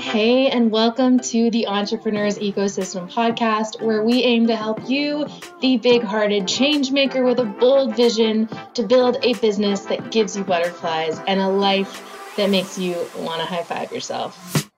Hey, and welcome to the Entrepreneurs Ecosystem podcast, where we aim to help you, the big hearted change maker with a bold vision, to build a business that gives you butterflies and a life that makes you want to high five yourself.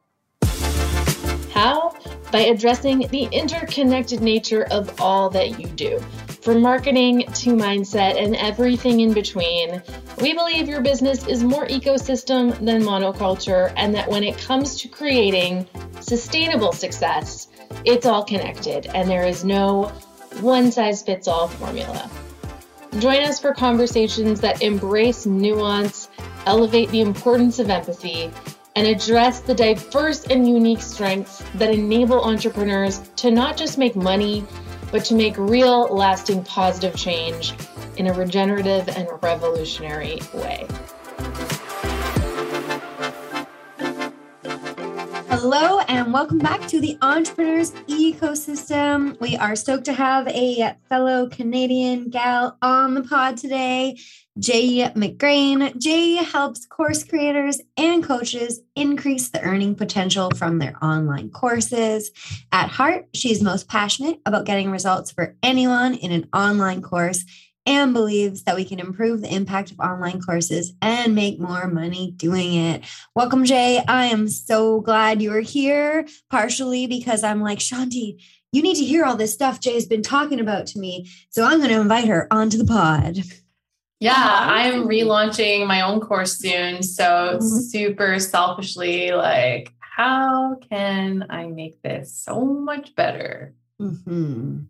How? By addressing the interconnected nature of all that you do from marketing to mindset and everything in between, we believe your business is more ecosystem than monoculture, and that when it comes to creating sustainable success, it's all connected and there is no one size fits all formula. Join us for conversations that embrace nuance, elevate the importance of empathy, and address the diverse and unique strengths that enable entrepreneurs to not just make money but to make real, lasting, positive change in a regenerative and revolutionary way. Hello, and welcome back to the Entrepreneurs Ecosystem. We are stoked to have a fellow Canadian gal on the pod today. Jay McGrane. Jay helps course creators and coaches increase the earning potential from their online courses. At heart, she's most passionate about getting results for anyone in an online course and believes that we can improve the impact of online courses and make more money doing it. Welcome, Jay. I am so glad you're here, partially because I'm like, Shanti, you need to hear all this stuff Jay's been talking about to me. So I'm going to invite her onto the pod. Yeah, I'm relaunching my own course soon. So mm-hmm. super selfishly, like, how can I make this so much better? Mm-hmm.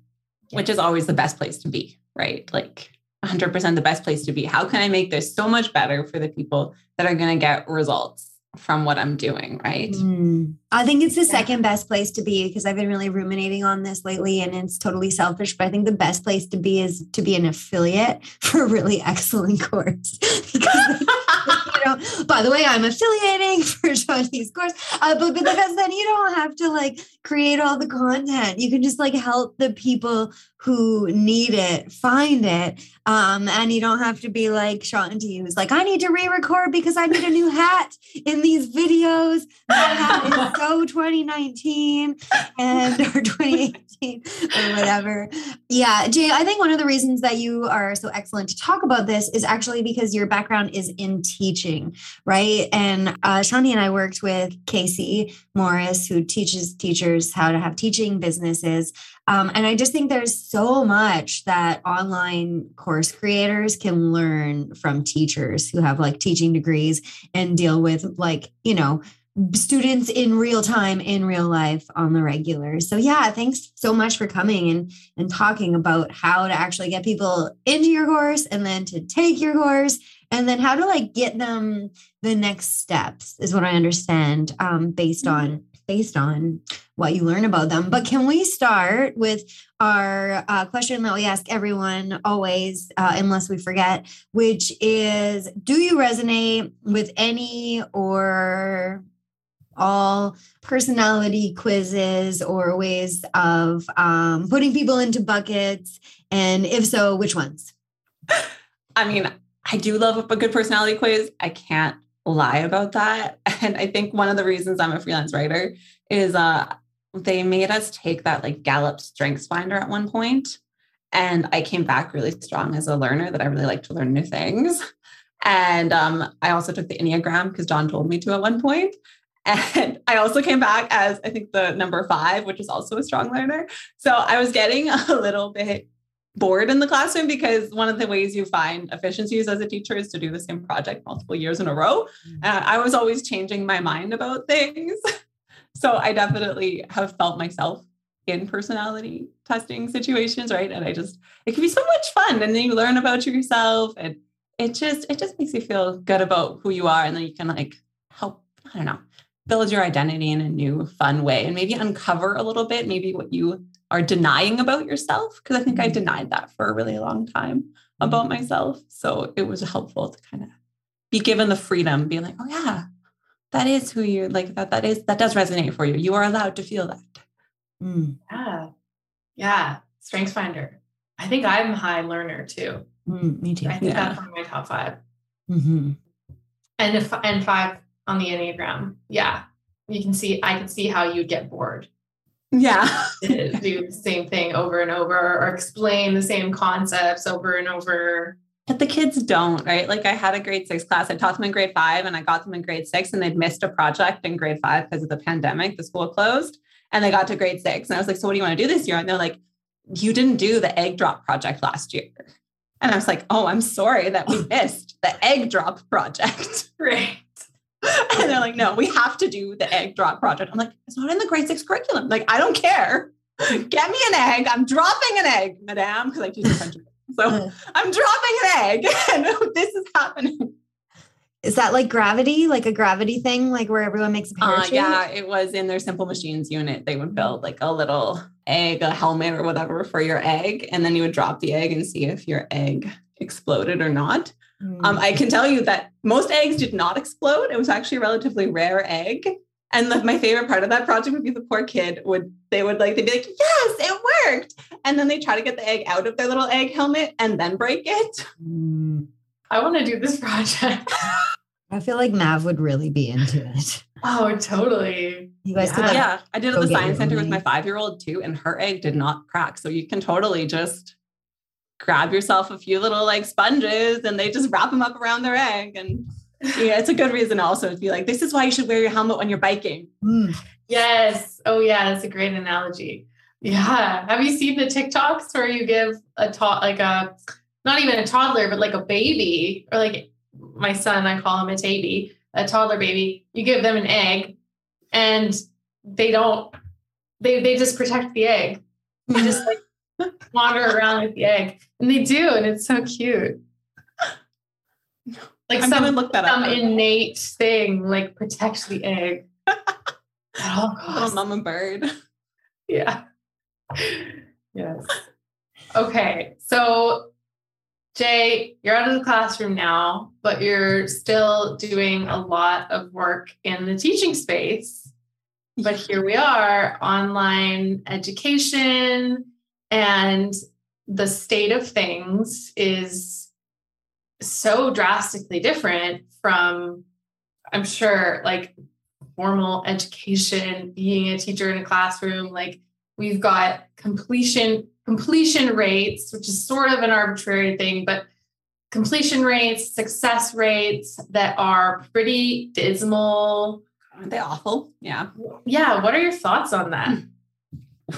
Which is always the best place to be, right? Like 100% the best place to be. How can I make this so much better for the people that are going to get results? from what I'm doing, right? Mm. I think it's the yeah. second best place to be because I've been really ruminating on this lately and it's totally selfish, but I think the best place to be is to be an affiliate for a really excellent course. because you know, by the way, I'm affiliating for Shanti's course, uh, but, but because then you don't have to like create all the content. You can just like help the people who need it find it. Um, and you don't have to be like Shanti, who's like, I need to re-record because I need a new hat in these videos. That hat is so 2019 and or 2018 or whatever. Yeah, Jay, I think one of the reasons that you are so excellent to talk about this is actually because your background is in teaching, right? And uh, Shanti and I worked with Casey Morris, who teaches teachers how to have teaching businesses. Um, and I just think there's so much that online course creators can learn from teachers who have like teaching degrees and deal with like, you know, students in real time in real life on the regular. So yeah, thanks so much for coming and and talking about how to actually get people into your course and then to take your course and then how to like get them the next steps is what I understand um, based mm-hmm. on based on what you learn about them. But can we start with our uh, question that we ask everyone always, uh, unless we forget, which is Do you resonate with any or all personality quizzes or ways of um, putting people into buckets? And if so, which ones? I mean, I do love a good personality quiz. I can't lie about that. And I think one of the reasons I'm a freelance writer is uh they made us take that like Gallup strengths finder at one point and I came back really strong as a learner that I really like to learn new things. And um, I also took the Enneagram because John told me to at one point. And I also came back as I think the number five, which is also a strong learner. So I was getting a little bit bored in the classroom because one of the ways you find efficiencies as a teacher is to do the same project multiple years in a row. Mm-hmm. And I was always changing my mind about things. so I definitely have felt myself in personality testing situations, right? And I just, it can be so much fun. And then you learn about yourself and it just, it just makes you feel good about who you are. And then you can like help, I don't know, build your identity in a new fun way and maybe uncover a little bit, maybe what you are denying about yourself because I think I mm-hmm. denied that for a really long time about mm-hmm. myself. So it was helpful to kind of be given the freedom, being like, oh yeah, that is who you like that that is that does resonate for you. You are allowed to feel that. Mm. Yeah. Yeah. Strengths finder. I think I'm a high learner too. Mm, me too. I think yeah. that's one of my top 5 mm-hmm. and if and five on the enneagram. Yeah, you can see. I can see how you'd get bored. Yeah. do the same thing over and over, or explain the same concepts over and over. But the kids don't, right? Like I had a grade six class. I taught them in grade five and I got them in grade six and they'd missed a project in grade five because of the pandemic. The school closed and they got to grade six. And I was like, So what do you want to do this year? And they're like, You didn't do the egg drop project last year. And I was like, Oh, I'm sorry that we missed the egg drop project. Right. And they're like, No, we have to do the egg drop project. I'm like, It's not in the grade six curriculum. Like, I don't care. Get me an egg. I'm dropping an egg, madame, because I teach French. So I'm dropping an egg and this is happening. Is that like gravity, like a gravity thing, like where everyone makes a Uh, parachute? yeah, it was in their simple machines unit. They would build like a little egg, a helmet or whatever for your egg. And then you would drop the egg and see if your egg exploded or not. Mm. Um, I can tell you that most eggs did not explode. It was actually a relatively rare egg. And like my favorite part of that project would be the poor kid would they would like they'd be like, yes, it worked. And then they try to get the egg out of their little egg helmet and then break it. Mm. I want to do this project. I feel like Mav would really be into it. Oh, totally. You guys could Yeah. like, yeah, I did it at the science center with my five year old too, and her egg did not crack. So you can totally just grab yourself a few little like sponges and they just wrap them up around their egg. And yeah, it's a good reason also to be like, this is why you should wear your helmet when you're biking. Mm. Yes. Oh, yeah. That's a great analogy. Yeah. Have you seen the TikToks where you give a tot like a not even a toddler, but like a baby, or like my son, I call him a baby, a toddler baby. You give them an egg, and they don't. They they just protect the egg. They just like wander around with the egg, and they do, and it's so cute. Like I'm some look that some up. innate thing, like protect the egg. oh, costs. mama bird. Yeah. Yes. Okay. So, Jay, you're out of the classroom now, but you're still doing a lot of work in the teaching space. But here we are, online education, and the state of things is so drastically different from, I'm sure, like formal education, being a teacher in a classroom, like we've got completion completion rates, which is sort of an arbitrary thing, but completion rates, success rates that are pretty dismal. Aren't they awful? Yeah. Yeah, what are your thoughts on that?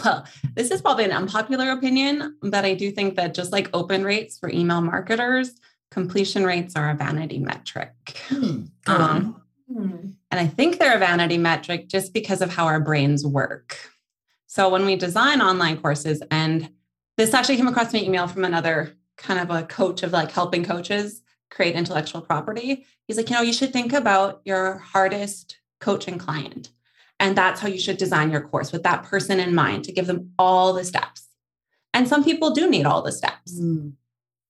Well, this is probably an unpopular opinion, but I do think that just like open rates for email marketers, completion rates are a vanity metric. Hmm. Um, Hmm. And I think they're a vanity metric just because of how our brains work. So when we design online courses, and this actually came across my email from another kind of a coach of like helping coaches create intellectual property. He's like, you know, you should think about your hardest coaching client. And that's how you should design your course with that person in mind to give them all the steps. And some people do need all the steps. Mm.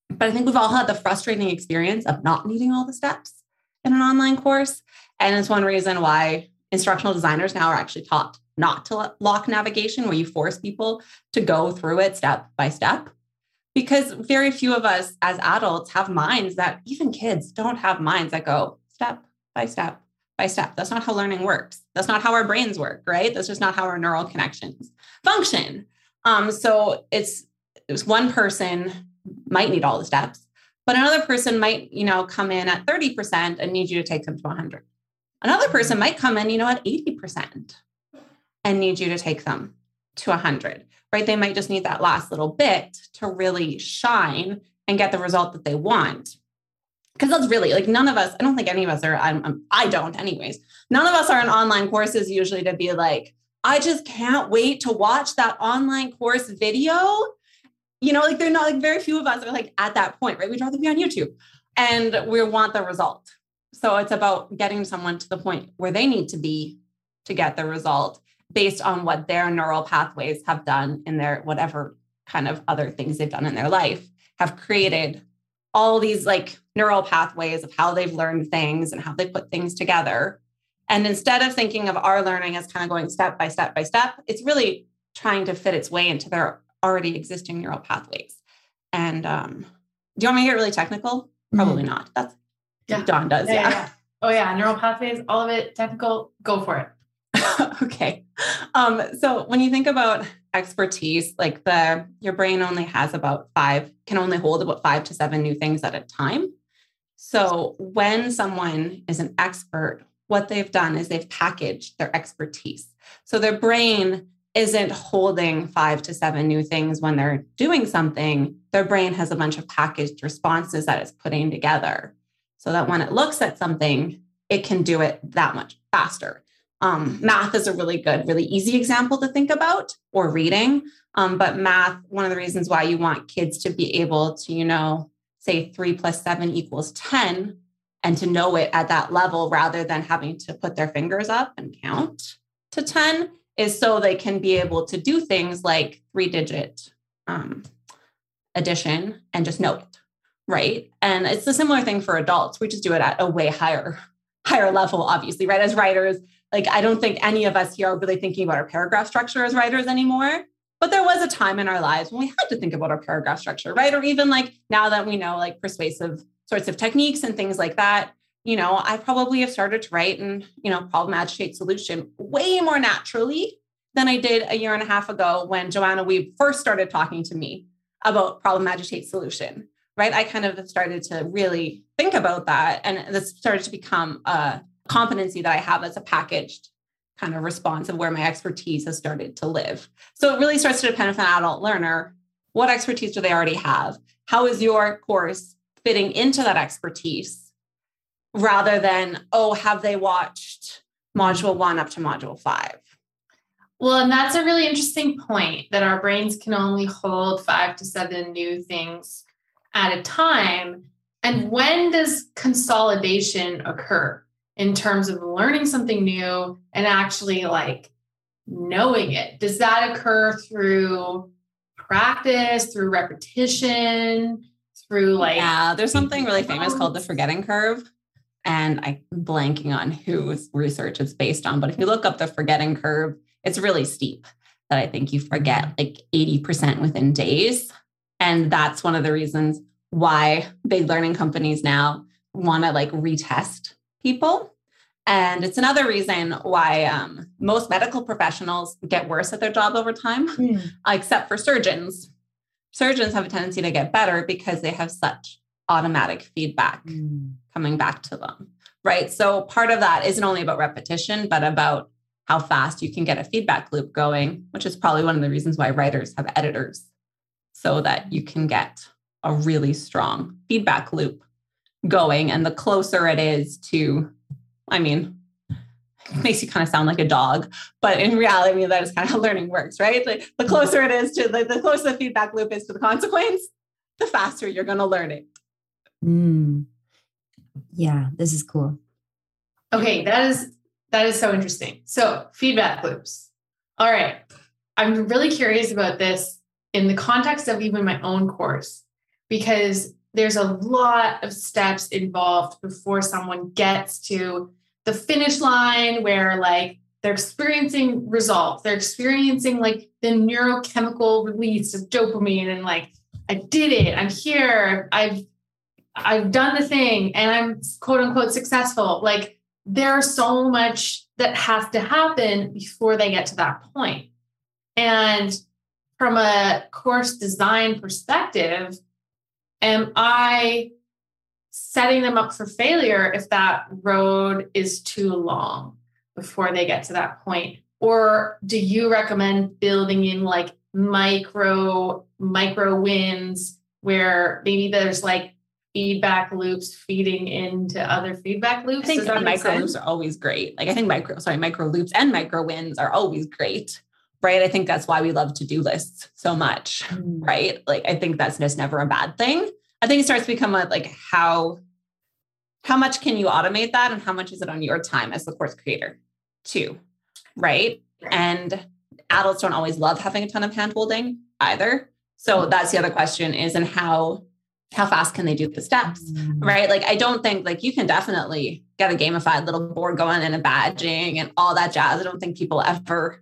But I think we've all had the frustrating experience of not needing all the steps in an online course. And it's one reason why instructional designers now are actually taught not to lock navigation, where you force people to go through it step by step. Because very few of us as adults have minds that even kids don't have minds that go step by step by step. That's not how learning works. That's not how our brains work, right? That's just not how our neural connections function. Um, so it's it's one person might need all the steps, but another person might, you know, come in at 30% and need you to take them to 100. Another person might come in, you know, at 80% and need you to take them to 100, right? They might just need that last little bit to really shine and get the result that they want. Because that's really like none of us, I don't think any of us are, I'm, I'm, I don't, anyways. None of us are in online courses usually to be like, I just can't wait to watch that online course video. You know, like they're not like very few of us are like at that point, right? We'd rather be on YouTube and we want the result. So it's about getting someone to the point where they need to be to get the result based on what their neural pathways have done in their whatever kind of other things they've done in their life have created all these like neural pathways of how they've learned things and how they put things together. And instead of thinking of our learning as kind of going step by step by step, it's really trying to fit its way into their already existing neural pathways. And um, do you want me to get really technical? Probably not. That's Yeah. Dawn does. Yeah, Yeah. yeah, Oh yeah, neural pathways, all of it, technical, go for it. okay. Um, so when you think about expertise, like the your brain only has about five, can only hold about five to seven new things at a time. So when someone is an expert, what they've done is they've packaged their expertise. So their brain isn't holding five to seven new things when they're doing something. Their brain has a bunch of packaged responses that it's putting together so that when it looks at something, it can do it that much faster. Um, math is a really good, really easy example to think about, or reading. Um, but math, one of the reasons why you want kids to be able to, you know, say three plus seven equals 10 and to know it at that level rather than having to put their fingers up and count to 10 is so they can be able to do things like three digit um, addition and just know it right? And it's a similar thing for adults. We just do it at a way higher higher level obviously right? As writers like i don't think any of us here are really thinking about our paragraph structure as writers anymore but there was a time in our lives when we had to think about our paragraph structure right? Or even like now that we know like persuasive sorts of techniques and things like that you know i probably have started to write and you know problem agitate solution way more naturally than i did a year and a half ago when Joanna Wiebe first started talking to me about problem agitate solution right? I kind of started to really think about that and this started to become a competency that i have as a packaged kind of response of where my expertise has started to live. So it really starts to depend on an adult learner. What expertise do they already have? How is your course fitting into that expertise rather than oh have they watched module 1 up to module 5 well, and that's a really interesting point that our brains can only hold five to seven new things at a time. And when does consolidation occur in terms of learning something new and actually like knowing it? Does that occur through practice, through repetition, through like. Yeah, there's something really famous called the forgetting curve. And I'm blanking on whose research it's based on. But if you look up the forgetting curve, it's really steep that I think you forget mm-hmm. like 80% within days. And that's one of the reasons why big learning companies now want to like retest people. And it's another reason why um, most medical professionals get worse at their job over time, mm. except for surgeons. Surgeons have a tendency to get better because they have such automatic feedback mm. coming back to them. Right. So part of that isn't only about repetition, but about how fast you can get a feedback loop going, which is probably one of the reasons why writers have editors so that you can get a really strong feedback loop going. And the closer it is to, I mean, makes you kind of sound like a dog, but in reality, I mean, that is kind of how learning works, right? Like the closer it is to the, the closer the feedback loop is to the consequence, the faster you're going to learn it. Mm. Yeah, this is cool. Okay, that is that is so interesting. So, feedback loops. All right. I'm really curious about this in the context of even my own course, because there's a lot of steps involved before someone gets to the finish line where, like, they're experiencing results, they're experiencing like the neurochemical release of dopamine, and like, I did it, I'm here, I've I've done the thing, and I'm quote unquote successful. Like, there's so much that has to happen before they get to that point. And from a course design perspective, am I setting them up for failure if that road is too long before they get to that point? Or do you recommend building in like micro micro wins where maybe there's like feedback loops feeding into other feedback loops. I think micro loops are always great. Like I think micro, sorry, micro loops and micro wins are always great. Right. I think that's why we love to do lists so much. Mm. Right. Like I think that's just never a bad thing. I think it starts to become like how how much can you automate that and how much is it on your time as the course creator too. Right. And adults don't always love having a ton of handholding either. So that's the other question is and how how fast can they do the steps mm-hmm. right like i don't think like you can definitely get a gamified little board going and a badging and all that jazz i don't think people ever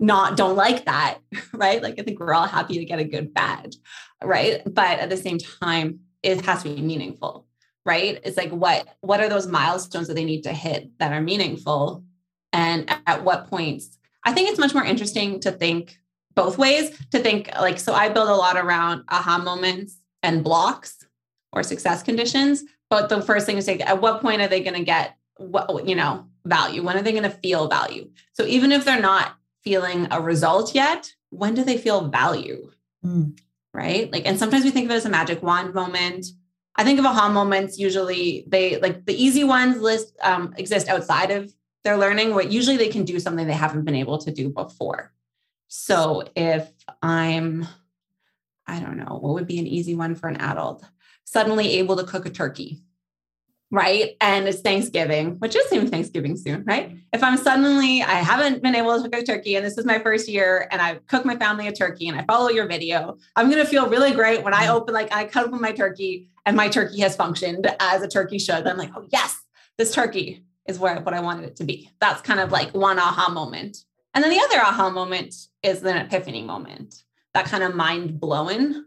not don't like that right like i think we're all happy to get a good badge right but at the same time it has to be meaningful right? It's like what what are those milestones that they need to hit that are meaningful? And at what points? I think it's much more interesting to think both ways, to think like, so I build a lot around aha moments and blocks or success conditions. But the first thing is like, at what point are they going to get what, you know, value? When are they going to feel value? So even if they're not feeling a result yet, when do they feel value? Mm. Right. Like, and sometimes we think of it as a magic wand moment. I think of aha moments usually they like the easy ones list um, exist outside of their learning, where usually they can do something they haven't been able to do before. So if I'm, I don't know, what would be an easy one for an adult? Suddenly able to cook a turkey, right? And it's Thanksgiving, which is soon Thanksgiving soon, right? If I'm suddenly, I haven't been able to cook a turkey and this is my first year and I cook my family a turkey and I follow your video, I'm going to feel really great when I mm-hmm. open, like I cut open my turkey and my turkey has functioned as a turkey should. I'm like, oh, yes, this turkey is where what I wanted it to be. That's kind of like one aha moment. And then the other aha moment is an epiphany moment, that kind of mind blowing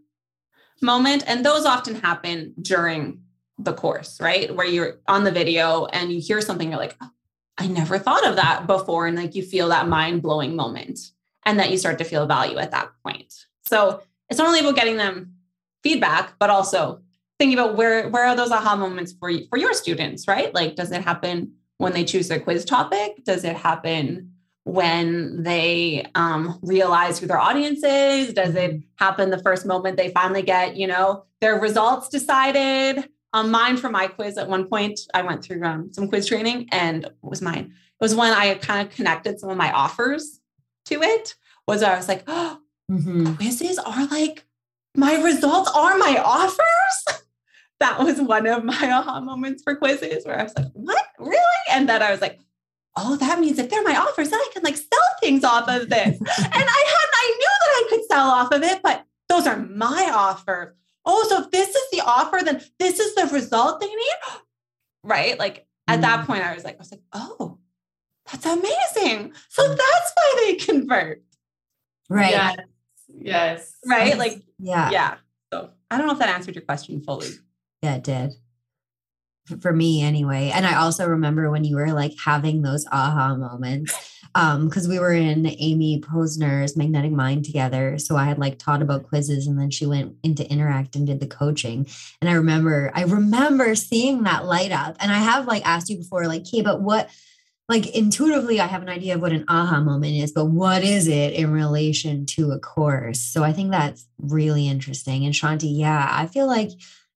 moment. And those often happen during the course, right? Where you're on the video and you hear something, you're like, oh, I never thought of that before. And like you feel that mind blowing moment and that you start to feel value at that point. So it's not only about getting them feedback, but also thinking about where, where are those aha moments for you, for your students, right? Like, does it happen when they choose their quiz topic? Does it happen when they um, realize who their audience is? Does it happen the first moment they finally get, you know, their results decided? Um, mine for my quiz at one point, I went through um, some quiz training and it was mine. It was when I kind of connected some of my offers to it. Was I was like, oh, mm-hmm. quizzes are like my results are my offers. that was one of my aha moments for quizzes where I was like, what really? And then I was like, oh, that means if they're my offers, then I can like sell things off of this. and I had, I knew that I could sell off of it, but those are my offers. Oh, so if this is the offer, then this is the result they need. Right. Like at mm. that point, I was like, I was like, oh, that's amazing. So mm. that's why they convert. Right. Yes. yes. Right. Like, yeah. Yeah. So I don't know if that answered your question fully. Yeah, it did for me anyway. And I also remember when you were like having those aha moments. Um, because we were in Amy Posner's Magnetic Mind together. So I had like taught about quizzes and then she went into Interact and did the coaching. And I remember, I remember seeing that light up. And I have like asked you before, like, okay, but what like intuitively I have an idea of what an aha moment is, but what is it in relation to a course? So I think that's really interesting. And Shanti, yeah, I feel like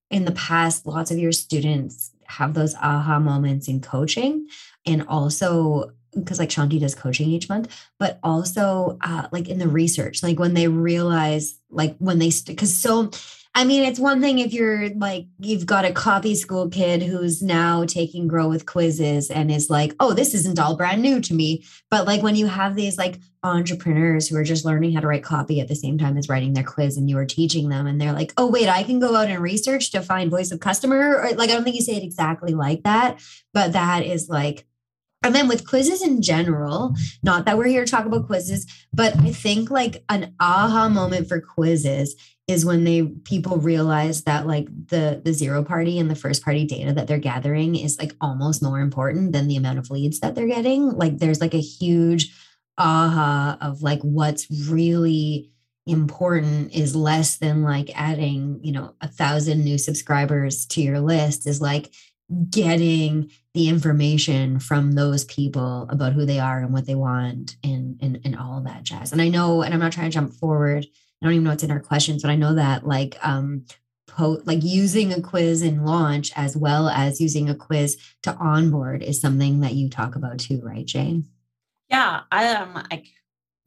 in the past, lots of your students have those aha moments in coaching and also because like Shanti does coaching each month, but also uh, like in the research, like when they realize, like when they, because st- so, I mean, it's one thing if you're like, you've got a copy school kid who's now taking Grow with quizzes and is like, oh, this isn't all brand new to me. But like when you have these like entrepreneurs who are just learning how to write copy at the same time as writing their quiz and you are teaching them and they're like oh wait i can go out and research to find voice of customer or like i don't think you say it exactly like that but that is like and then with quizzes in general not that we're here to talk about quizzes but i think like an aha moment for quizzes is when they people realize that like the the zero party and the first party data that they're gathering is like almost more important than the amount of leads that they're getting. Like there's like a huge aha of like what's really important is less than like adding you know a thousand new subscribers to your list is like getting the information from those people about who they are and what they want and and, and all that jazz. And i know and i'm not trying to jump forward. I don't even know what's in our questions but i know that like um po- like using a quiz in launch as well as using a quiz to onboard is something that you talk about too right jane yeah, I um, like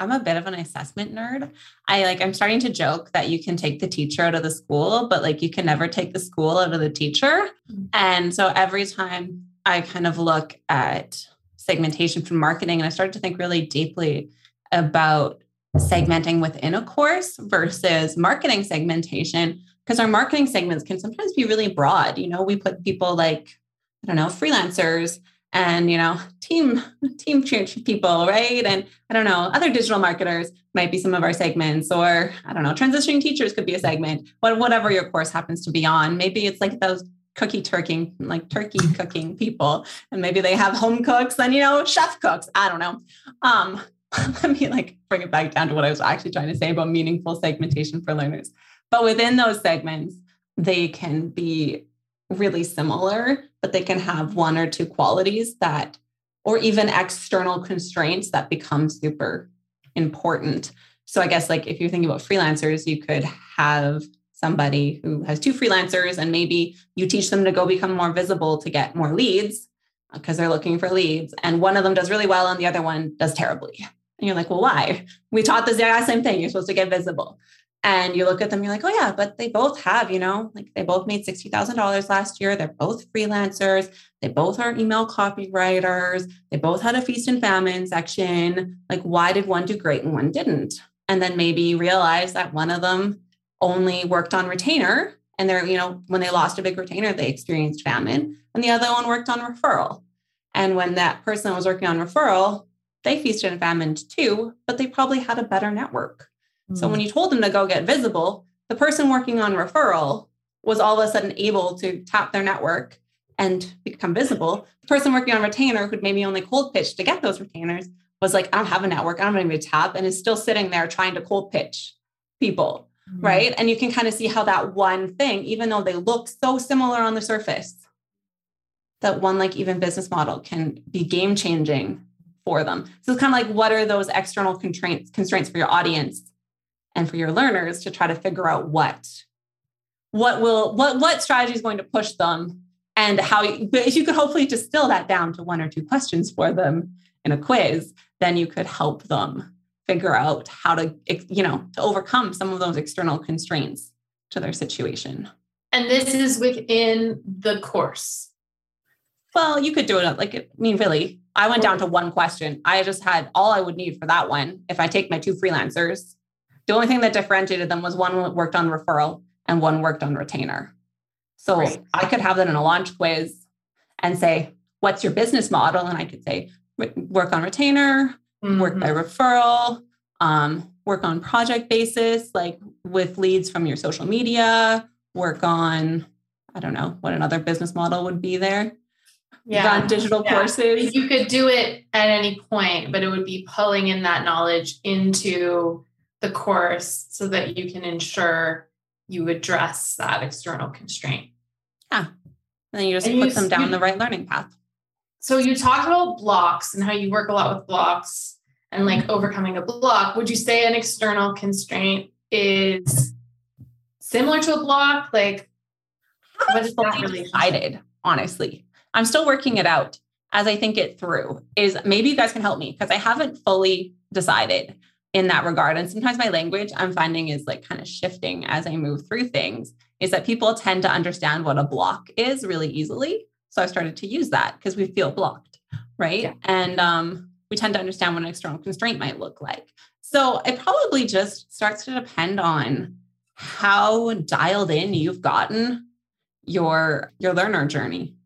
I'm a bit of an assessment nerd. I like I'm starting to joke that you can take the teacher out of the school, but like you can never take the school out of the teacher. Mm-hmm. And so every time I kind of look at segmentation from marketing and I started to think really deeply about segmenting within a course versus marketing segmentation because our marketing segments can sometimes be really broad. You know, we put people like I don't know, freelancers and you know team team change people right and i don't know other digital marketers might be some of our segments or i don't know transitioning teachers could be a segment but whatever your course happens to be on maybe it's like those cookie turking, like turkey cooking people, and maybe they have home cooks and you know chef cooks. I don't know. Um, let me like bring it back down to what I was actually trying to say about meaningful segmentation for learners. But within those segments, they can be really similar, but they can have one or two qualities that, or even external constraints that become super important. So I guess like if you're thinking about freelancers, you could have somebody who has two freelancers and maybe you teach them to go become more visible to get more leads uh, because they're looking for leads and one of them does really well and the other one does terribly. And you're like well why? We taught this exact same thing. You're supposed to get visible and you look at them you're like oh yeah but they both have you know like they both made $60000 last year. They're both freelancers. They both are email copywriters. They both had a feast and famine section. Like why did one do great and one didn't? And then maybe realize that one of them only worked on retainer and they're you know when they lost a big retainer they experienced famine and the other one worked on referral. And when that person was working on referral they feasted and famined too but they probably had a better network mm-hmm. so when you told them to go get visible the person working on referral was all of a sudden able to tap their network and become visible the person working on retainer who'd maybe only cold pitch to get those retainers was like i don't have a network i don't even tap and is still sitting there trying to cold pitch people mm-hmm. right? And you can kind of see how that one thing, even though they look so similar on the surface, that one like even business model can be game changing for them. So it's kind of like what are those external constraints constraints for your audience and for your learners to try to figure out what what will what what strategy is going to push them and how but if you could hopefully distill that down to one or two questions for them in a quiz then you could help them figure out how to you know to overcome some of those external constraints to their situation. And this is within the course? Well you could do it like i mean really i went down to one question. I just had all i would need for that one if i take my two freelancers the only thing that differentiated them was one worked on referral and one worked on retainer so right. i could have that in a launch quiz and say what's your business model and i could say work on retainer mm-hmm. work by mm-hmm. referral, um, work on project basis, like with leads from your social media, work on, I don't know what another business model would be there. Yeah. Digital yeah. courses. You could do it at any point, but it would be pulling in that knowledge into the course so that you can ensure you address that external constraint. Yeah. And then you just and put you, them down you, the right learning path so you talked about blocks and how you work a lot with blocks and like mm-hmm. overcoming a block. Would you say an external constraint is similar to a block? Like, what is that really decided? Honestly, I'm still working it out as I think it through. Is maybe you guys can help me because I haven't fully decided in that regard. And sometimes my language I'm finding is like kind of shifting as I move through things. Is that people tend to understand what a block is really easily so I started to use that because we feel blocked, right? Yeah. And um, we tend to understand what an external constraint might look like. So it probably just starts to depend on how dialed in you've gotten your your learner journey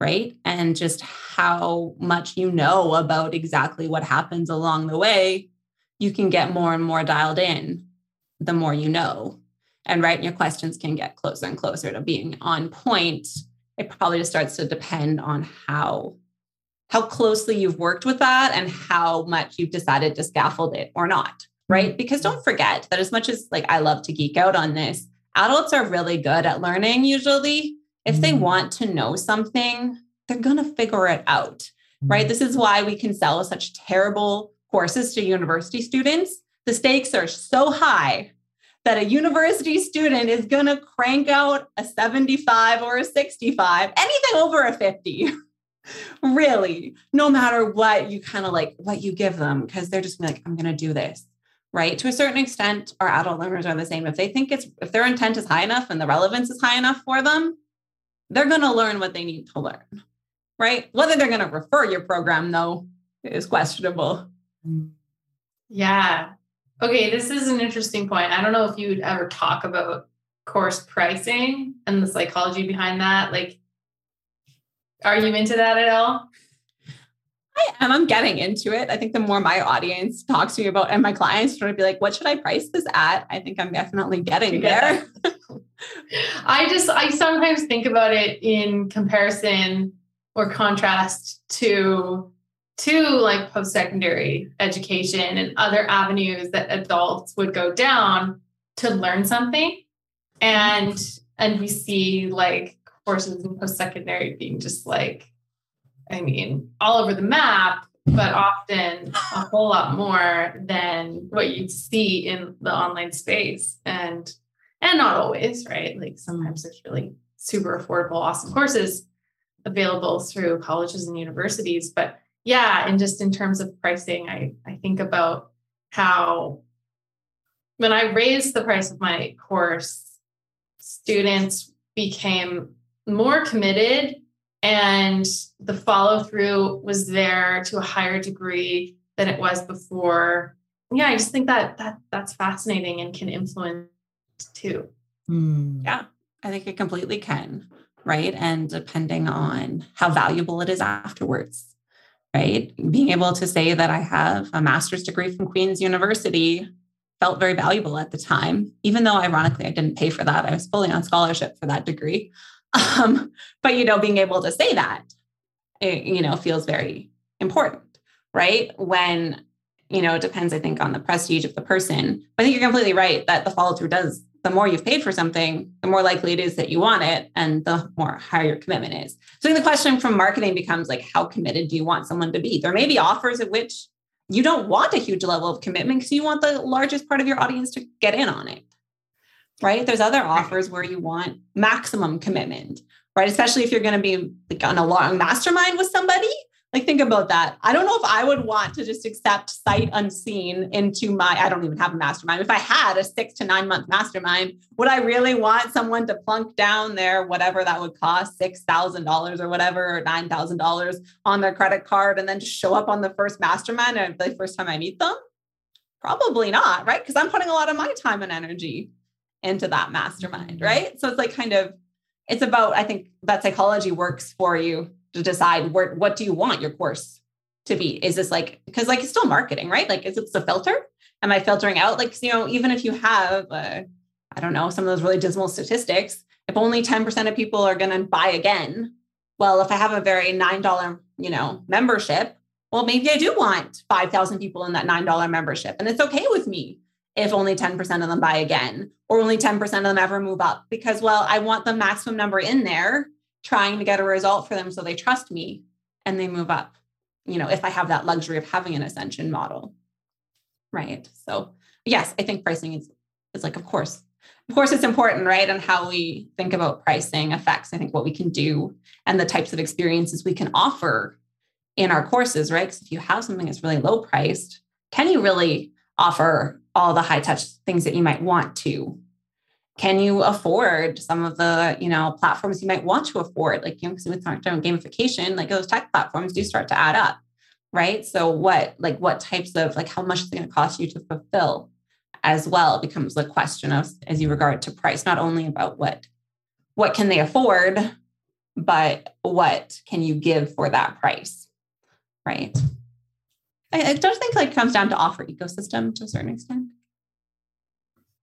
right and just how much you know about exactly what happens along the way you can get more and more dialed in the more you know and right your questions can get closer and closer to being on point it probably just starts to depend on how how closely you've worked with that and how much you've decided to scaffold it or not right mm-hmm. because don't forget that as much as like i love to geek out on this adults are really good at learning usually if they mm-hmm. want to know something they're going to figure it out right mm-hmm. this is why we can sell such terrible courses to university students the stakes are so high that a university student is going to crank out a 75 or a 65, anything over a 50. really, no matter what you kind of like, what you give them, because they're just like, I'm going to do this. Right. To a certain extent, our adult learners are the same. If they think it's, if their intent is high enough and the relevance is high enough for them, they're going to learn what they need to learn. Right. Whether they're going to refer your program, though, is questionable. Mm. Yeah. Okay, this is an interesting point. I don't know if you would ever talk about course pricing and the psychology behind that. Like, are you into that at all? I am. I'm getting into it. I think the more my audience talks to me about and my clients trying to be like, what should I price this at? I think I'm definitely getting there. I just I sometimes think about it in comparison or contrast to to like post-secondary education and other avenues that adults would go down to learn something. And and we see like courses in post-secondary being just like i mean all over the map but often a whole lot more than what you'd see in the online space. And and not always right? Like sometimes there's really super affordable awesome courses available through colleges and universities but yeah and just in terms of pricing i i think about how when i raised the price of my course students became more committed and the follow through was there to a higher degree than it was before. Yeah i just think that that that's fascinating and can influence too. Mm. yeah i think it completely can right? And depending on how valuable it is afterwards right being able to say that i have a master's degree from queen's university felt very valuable at the time even though ironically i didn't pay for that i was fully on scholarship for that degree um, but you know, being able to say that, it, you know, feels very important, right? When you know, it depends, I think, on the prestige of the person. But I think you're completely right that the follow through does. The more you've paid for something, the more likely it is that you want it, and the more higher your commitment is. So the question from marketing becomes like, how committed do you want someone to be? There may be offers at which you don't want a huge level of commitment because you want the largest part of your audience to get in on it right? There's other offers where you want maximum commitment, right? Especially if you're going to be like on a long mastermind with somebody. Like, think about that. I don't know if I would want to just accept sight unseen into my, I don't even have a mastermind. If I had a six to nine month mastermind, would I really want someone to plunk down their whatever that would cost, $6,000 or whatever, or $9,000 on their credit card and then just show up on the first mastermind or the first time I meet them? Probably not, right? Because I'm putting a lot of my time and energy into that mastermind, mm-hmm. right? So it's like kind of it's about I think that psychology works for you to decide where what do you want your course to be? Is this like because like it's still marketing, right? Like is it the filter? Am I filtering out like you know even if you have uh, I don't know some of those really dismal statistics, if only 10% of people are going to buy again, well if I have a very $9 you know membership, well maybe I do want 5,000 people in that $9 membership and it's okay with me if only 10% of them buy again or only 10% of them ever move up because well i want the maximum number in there trying to get a result for them so they trust me and they move up you know if i have that luxury of having an ascension model. Right. So yes i think pricing is is like of course of course it's important right? And how we think about pricing affects i think what we can do and the types of experiences we can offer in our courses right? Because if you have something that's really low priced can you really offer all the high touch things that you might want to can you afford some of the you know platforms you might want to afford like you know because with gamification like those tech platforms do start to add up right so what like what types of like how much is it going to cost you to fulfill as well becomes the question of as you regard to price not only about what what can they afford but what can you give for that price right I, I don't think like comes down to offer ecosystem to a certain extent.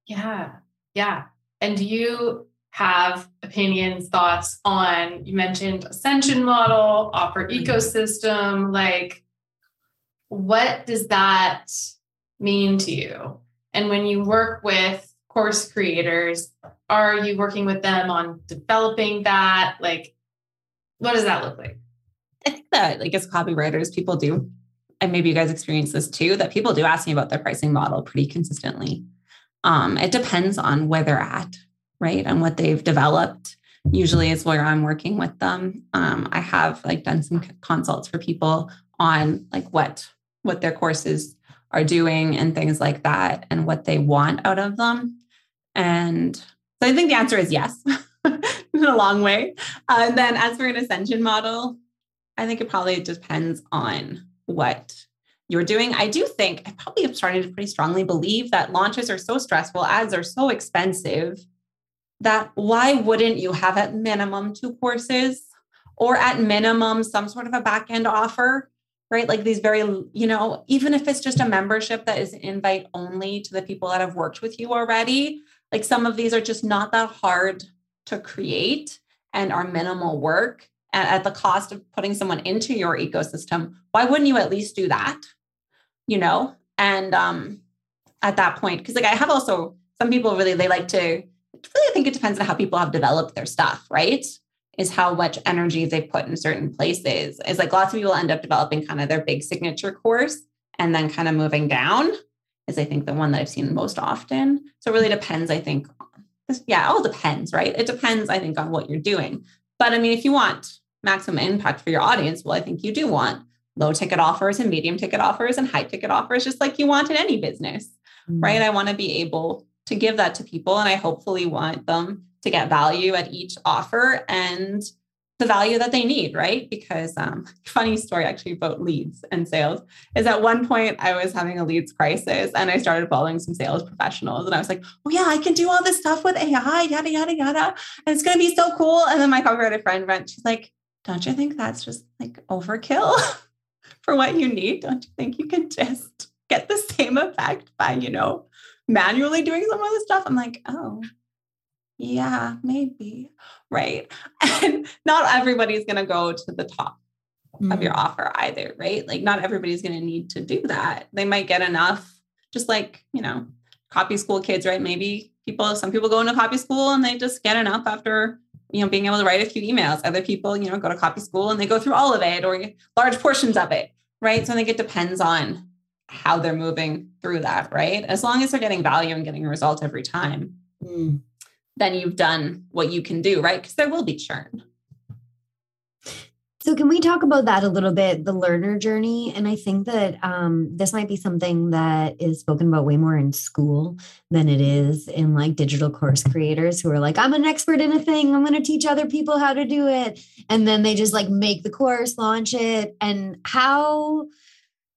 Yeah. Yeah. And do you have opinions, thoughts on you mentioned ascension model, offer mm-hmm. ecosystem, like what does that mean to you? And when you work with course creators, are you working with them on developing that? Like, what does that look like? I think that, like, as copywriters, people do and maybe you guys experience this too, that people do ask me about their pricing model pretty consistently. Um, it depends on where they're at, right? And what they've developed. Usually is where I'm working with them. Um, I have like done some consults for people on like what what their courses are doing and things like that and what they want out of them. And so I think the answer is yes, in a long way. Uh, and then as for an ascension model, I think it probably depends on what you're doing. I do think I probably am starting to pretty strongly believe that launches are so stressful, ads are so expensive that why wouldn't you have at minimum two courses or at minimum some sort of a back end offer? Right. Like these very, you know, even if it's just a membership that is invite only to the people that have worked with you already, Like some of these are just not that hard to create and are minimal work at the cost of putting someone into your ecosystem. Why wouldn't you at least do that? You know? And um at that point, because like I have also some people really they like to really I think it depends on how people have developed their stuff, right? Is how much energy they put in certain places. Is like lots of people end up developing kind of their big signature course and then kind of moving down is I think the one that I've seen most often. So it really depends, I think. Yeah, all depends, right? It depends, I think, on what you're doing. But I mean, if you want maximum impact for your audience, well, I think you do want low ticket offers and medium ticket offers and high ticket offers, just like you want in any business, mm-hmm. right? I want to be able to give that to people and I hopefully want them to get value at each offer and the value that they need, right? Because um, funny story actually about leads and sales is at one point I was having a leads crisis and I started following some sales professionals and I was like, oh yeah, I can do all this stuff with AI, yada yada yada, and it's gonna be so cool. And then my copywriter friend went, she's like, don't you think that's just like overkill for what you need? Don't you think you can just get the same effect by, you know, manually doing some of the stuff? I'm like, oh, yeah, maybe. Right. And not everybody's going to go to the top mm-hmm. of your mm. offer either, right? Like, not everybody's going to need to do that. They might get enough, just like, you know, copy school kids, right? Maybe people, some people go into copy school and they just get enough after, you know, being able to write a few emails. Other people, you know, go to copy school and they go through all of it or large portions of it, right? So I think it depends on how they're moving through that, right? As long as they're getting value and getting a result every time. Mm then you've done what you can do, right? Because there will be churn. So, can we talk about that a little bit, the learner journey? And I think that um, this might be something that is spoken about way more in school than it is in like digital course creators who are like, I'm an expert in a thing, I'm going to teach other people how to do it. And then they just like make the course, launch it. And how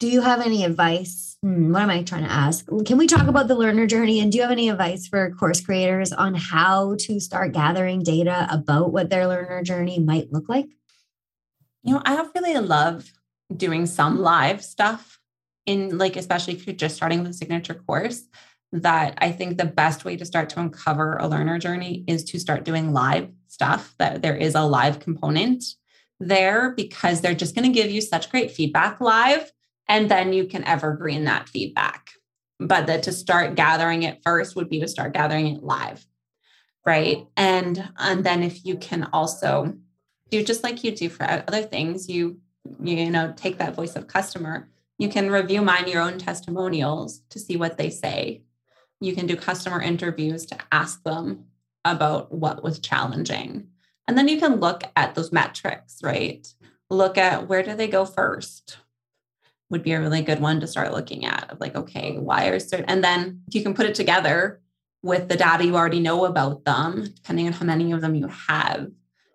do you have any advice? Hmm, what am I trying to ask? Can we talk about the learner journey? And do you have any advice for course creators on how to start gathering data about what their learner journey might look like? You know, I really love doing some live stuff in like, especially if you're just starting with a signature course. That I think the best way to start to uncover a learner journey is to start doing live stuff, that there is a live component there because they're just going to give you such great feedback live and then you can evergreen that feedback. But that to start gathering it first would be to start gathering it live. Right. And and then if you can also do just like you do for other things, you you know, take that voice of customer. You can review mine your own testimonials to see what they say. You can do customer interviews to ask them about what was challenging. And then you can look at those metrics, right? Look at where do they go first? would be a really good one to start looking at of like, okay, why are certain, and then you can put it together with the data you already know about them, depending on how many of them you have.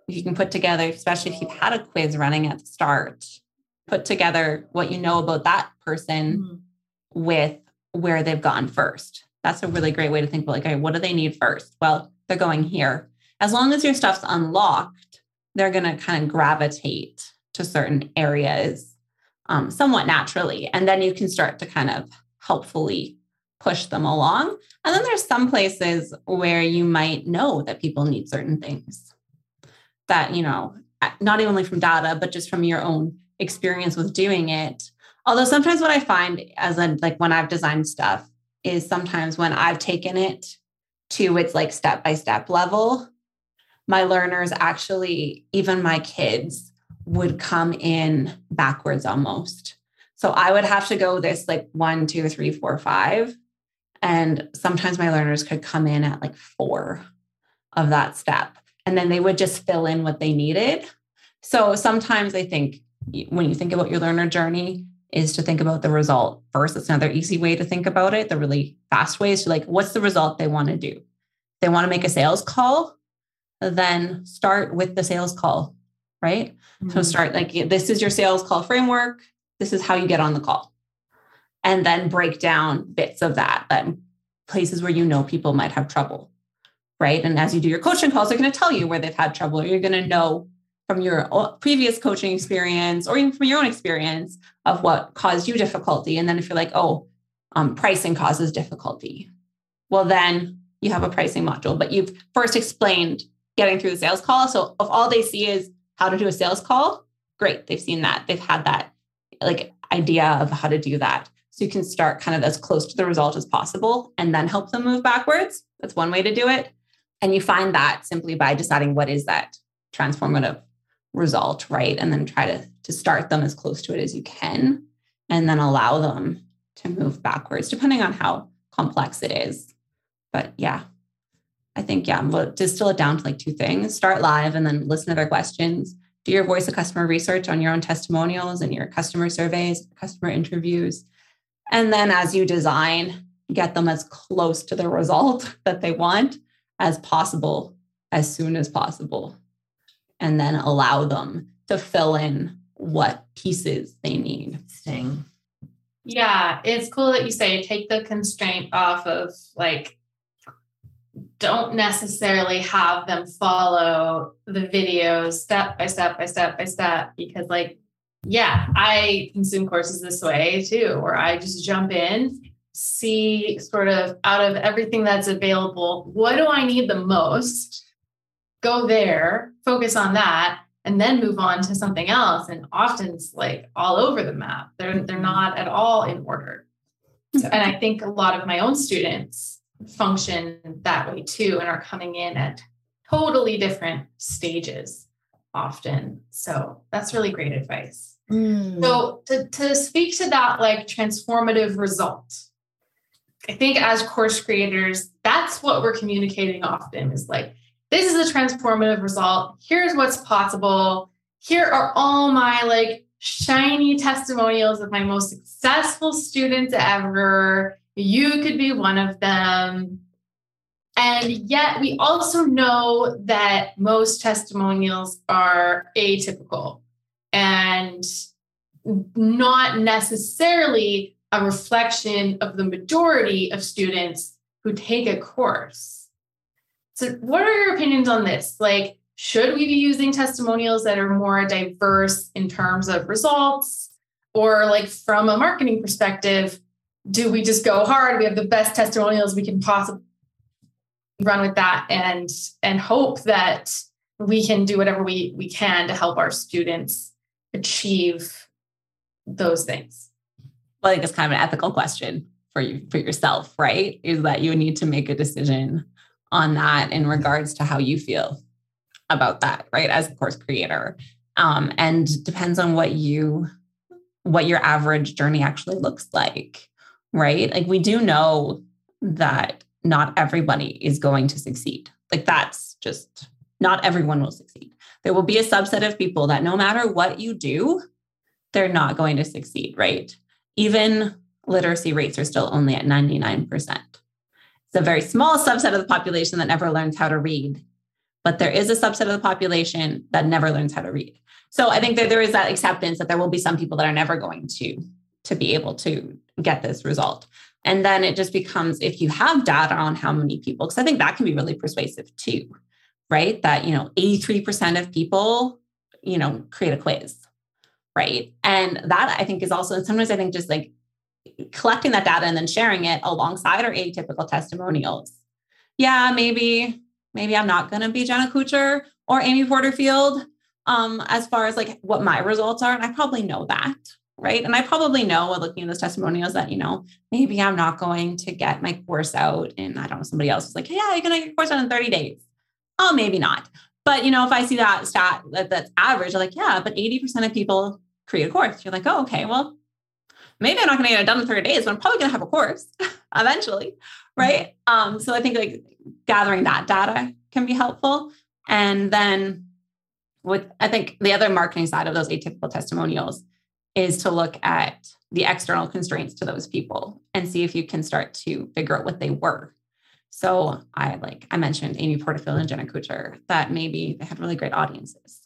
You can put together, especially if you've had a quiz running at the start, put together what you know about that person mm-hmm. with where they've gone first. That's a really great way to think about like, okay, what do they need first? Well, they're going here. As long as your stuff's unlocked, they're going to kind of gravitate to certain areas um, somewhat naturally. And then you can start to kind of helpfully push them along. And then there's some places where you might know that people need certain things that, you know, not only from data, but just from your own experience with doing it. Although sometimes what I find as like when I've designed stuff is sometimes when I've taken it to its like step by step level, my learners actually, even my kids, would come in backwards almost. So I would have to go this like one, two, three, four, five. And sometimes my learners could come in at like four of that step. And then they would just fill in what they needed. So sometimes I think when you think about your learner journey, is to think about the result first. It's another easy way to think about it. The really fast way is to like, what's the result they want to do? They want to make a sales call, then start with the sales call right? Mm-hmm. So start like this is your sales call framework. This is how you get on the call. And then break down bits of that, that places where you know people might have trouble. Right. And as you do your coaching calls, they're going to tell you where they've had trouble. You're going to know from your previous coaching experience or even from your own experience of what caused you difficulty. And then if you're like, oh, um, pricing causes difficulty, well, then you have a pricing module, but you've first explained getting through the sales call. So if all they see is how to do a sales call, great. They've seen that. They've had that like idea of how to do that. So you can start kind of as close to the result as possible and then help them move backwards. That's one way to do it. And you find that simply by deciding what is that transformative result, right? And then try to, to start them as close to it as you can and then allow them to move backwards, depending on how complex it is. But yeah, I think, yeah, we'll distill it down to like two things start live and then listen to their questions. Do your voice of customer research on your own testimonials and your customer surveys, customer interviews. And then as you design, get them as close to the result that they want as possible, as soon as possible. And then allow them to fill in what pieces they need. Interesting. Yeah, it's cool that you say take the constraint off of like don't necessarily have them follow the videos step by step by step by step because like yeah i consume courses this way too where i just jump in see sort of out of everything that's available what do i need the most go there focus on that and then move on to something else and often it's like all over the map they're they're not at all in order and i think a lot of my own students function that way too and are coming in at totally different stages often. So that's really great advice. Mm. So to, to speak to that like transformative result, I think as course creators, that's what we're communicating often is like, this is a transformative result. Here's what's possible. Here are all my like shiny testimonials of my most successful students ever. You could be one of them. And yet, we also know that most testimonials are atypical and not necessarily a reflection of the majority of students who take a course. So, what are your opinions on this? Like, should we be using testimonials that are more diverse in terms of results? Or, like, from a marketing perspective, do we just go hard? We have the best testimonials we can possibly run with that and and hope that we can do whatever we we can to help our students achieve those things. Well, I think it's kind of an ethical question for you for yourself, right? Is that you need to make a decision on that in regards to how you feel about that, right? As a course creator. Um, and depends on what you what your average journey actually looks like right? Like we do know that not everybody is going to succeed. Like that's just not everyone will succeed. There will be a subset of people that no matter what you do, they're not going to succeed, right? Even literacy rates are still only at 99%. It's a very small subset of the population that never learns how to read, but there is a subset of the population that never learns how to read. So I think that there is that acceptance that there will be some people that are never going to to be able to get this result. And then it just becomes if you have data on how many people, because I think that can be really persuasive too, right? That, you know, 83% of people, you know, create a quiz, right? And that I think is also, sometimes I think just like collecting that data and then sharing it alongside our atypical testimonials. Yeah, maybe, maybe I'm not going to be Jenna Kutcher or Amy Porterfield um, as far as like what my results are. And I probably know that, right? And I probably know looking at those testimonials that, you know, maybe I'm not going to get my course out. And I don't know, somebody else is like, yeah, you're going to get your course out in 30 days. Oh, maybe not. But, you know, if I see that stat that, that's average, I'm like, yeah, but 80% of people create a course. You're like, oh, okay, well, maybe I'm not going to get it done in 30 days, but I'm probably going to have a course eventually. Right. Mm-hmm. Um, so I think like gathering that data can be helpful. And then with, I think the other marketing side of those atypical testimonials is to look at the external constraints to those people and see if you can start to figure out what they were. So I like I mentioned Amy Porterfield and Jenna Kutcher that maybe they had really great audiences.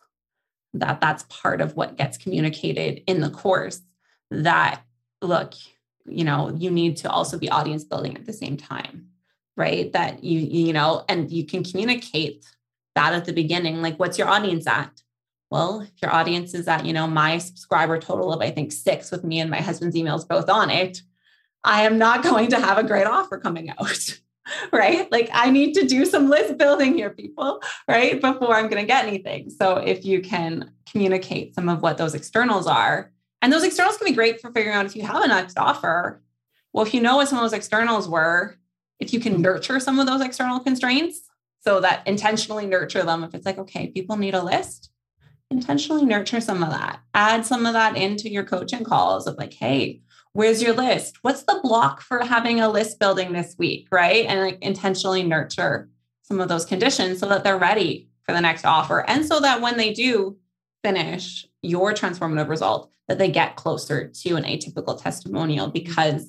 That that's part of what gets communicated in the course. That look, you know, you need to also be audience building at the same time, right? That you you know, and you can communicate that at the beginning. Like, what's your audience at? well, if your audience is at, you know, my subscriber total of, I think, six with me and my husband's emails both on it, I am not going to have a great offer coming out. right? Like I need to do some list building here, people, right? Before I'm going to get anything. So if you can communicate some of what those externals are, and those externals can be great for figuring out if you have a next offer. Well, if you know what some of those externals were, if you can nurture some of those external constraints, so that intentionally nurture them. If it's like, okay, people need a list, intentionally nurture some of that. Add some of that into your coaching calls of like, hey, where's your list? What's the block for having a list building this week? Right. And like intentionally nurture some of those conditions so that they're ready for the next offer. And so that when they do finish your transformative result, that they get closer to an atypical testimonial because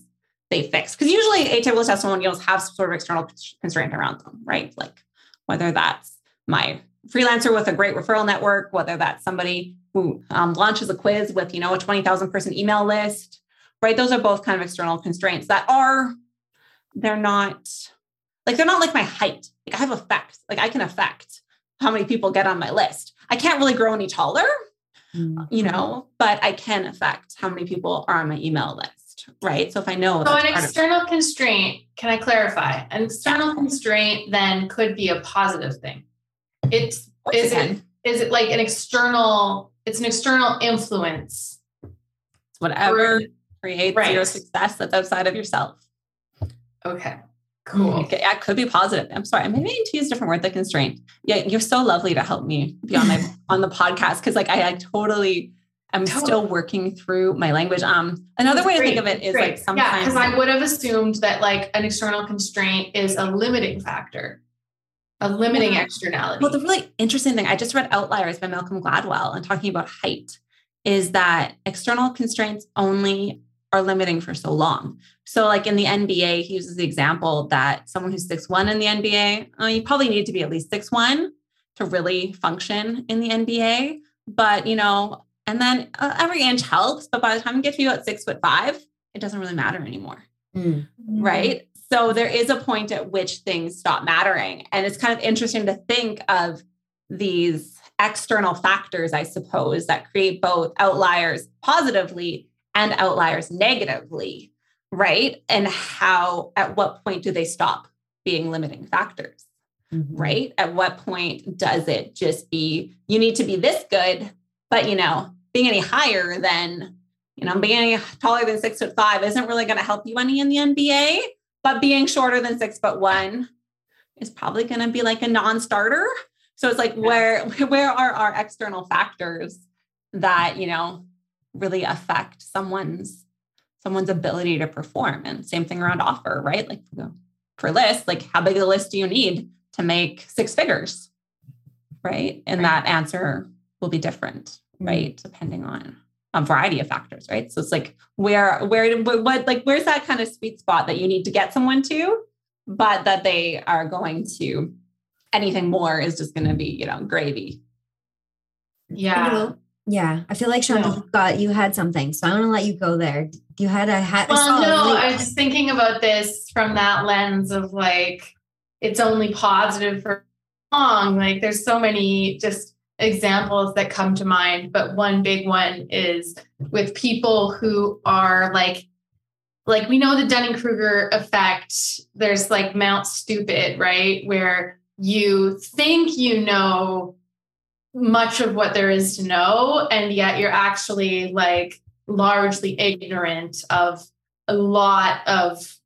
they fix. Because usually atypical testimonials have some sort of external constraint around them, right? Like whether that's my freelancer with a great referral network, whether that's somebody who um, launches a quiz with, you know, a 20,000 person email list, right? Those are both kind of external constraints that are, they're not like, they're not like my height. Like I have effect, like I can affect how many people get on my list. I can't really grow any taller, mm-hmm. you know, but I can affect how many people are on my email list, right? So if I know. So an external of- constraint, can I clarify? An external yeah. constraint then could be a positive thing. It's is it is it like an external? It's an external influence. It's whatever creates right. your success that's outside of yourself. Okay. Cool. Okay, it could be positive. I'm sorry. Maybe I need to use a different word, the constraint. Yeah, you're so lovely to help me be on my on the podcast because like I, I totally I'm totally. still working through my language. Um, another That's way great. to think of it is great. like sometimes yeah, because I would have assumed that like an external constraint is a limiting factor, a limiting yeah. externality. Well, the really interesting thing I just read Outliers by Malcolm Gladwell and talking about height is that external constraints only are limiting for so long. So, like in the NBA, he uses the example that someone who's six one in the NBA, uh, you probably need to be at least six one to really function in the NBA. But you know, and then uh, every inch helps. But by the time you get to about six foot five, it doesn't really matter anymore, mm. right? So there is a point at which things stop mattering, and it's kind of interesting to think of these external factors, I suppose, that create both outliers positively and outliers negatively, right? And how, at what point do they stop being limiting factors, mm-hmm. right? At what point does it just be, you need to be this good, but, you know, being any higher than, you know, being any taller than six foot five isn't really going to help you any in the NBA, but being shorter than six foot one is probably going to be like a non-starter. So it's like where where are our external factors that, you know, really affect someone's someone's ability to perform. And same thing around offer right? Like for list like how big a list do you need to make six figures right? And right. that answer will be different mm-hmm. right? Depending on a variety of factors right? So it's like where where what like where's that kind of sweet spot that you need to get someone to but that they are going to anything more is just going to be you know gravy. Yeah yeah, I feel like Shonda, no. you got you had something, so I want to let you go there. You had a hat. Well, no, I was thinking about this from that lens of like it's only positive for long. Like there's so many just examples that come to mind, but one big one is with people who are like like we know the Dunning-Kruger effect. There's like Mount Stupid, right? Where you think you know much of what there is to know and yet you're actually like largely ignorant of a lot of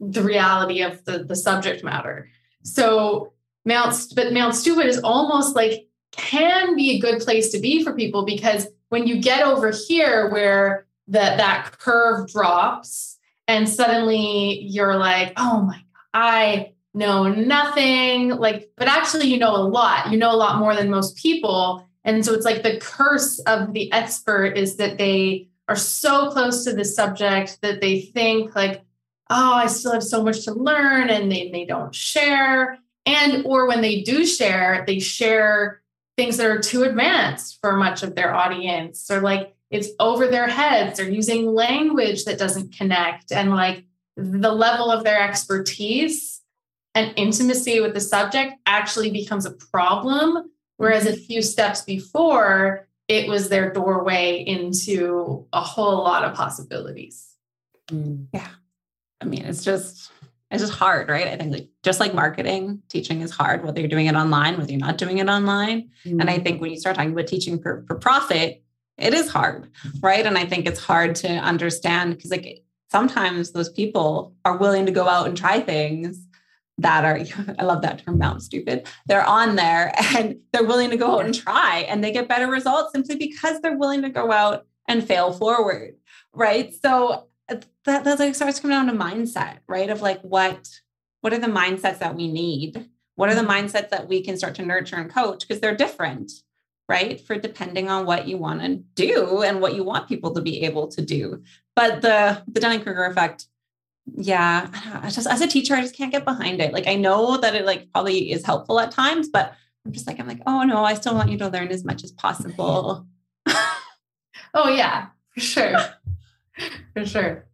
the reality of the, the subject matter. So mount but mount stupid is almost like can be a good place to be for people because when you get over here where that that curve drops and suddenly you're like oh my god i know nothing like but actually you know a lot. You know a lot more than most people. And so it's like the curse of the expert is that they are so close to the subject that they think like oh i still have so much to learn and they, they don't share. And or when they do share they share things that are too advanced for much of their audience or like it's over their heads they're using language that doesn't connect and like the level of their expertise and intimacy with the subject actually becomes a problem. Whereas a few steps before, it was their doorway into a whole lot of possibilities. Mm. Yeah. I mean, it's just, it's just hard, right? I think like just like marketing, teaching is hard, whether you're doing it online, whether you're not doing it online. Mm-hmm. And I think when you start talking about teaching for, for profit, it is hard, right? And I think it's hard to understand because like sometimes those people are willing to go out and try things that are I love that term mount stupid. They're on there and they're willing to go out and try and they get better results simply because they're willing to go out and fail forward. Right. So uh, that, that like starts coming down to mindset, right? Of like what what are the mindsets that we need? What are the mm-hmm. mindsets that we can start to nurture and coach? Because they're different, right? For depending on what you want to do and what you want people to be able to do. But the the Dunning-Kruger effect yeah, I just as a teacher, I just can't get behind it. Like I know that it like probably is helpful at times, but I'm just like, I'm like, oh no, I still want you to learn as much as possible. oh yeah, for sure. for sure.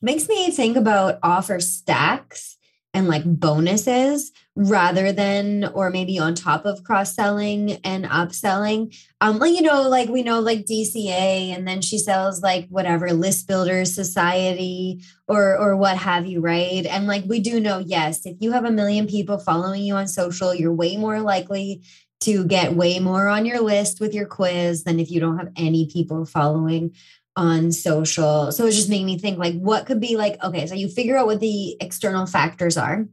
Makes me think about offer stacks and like bonuses rather than or maybe on top of cross selling and upselling. Um like you know like we know like DCA and then she sells like whatever list builders society or or what have you right? And like we do know yes if you have a million people following you on social you're way more likely to get way more on your list with your quiz than if you don't have any people following on social. So it just made me think like what could be like, okay, so you figure out what the external factors are.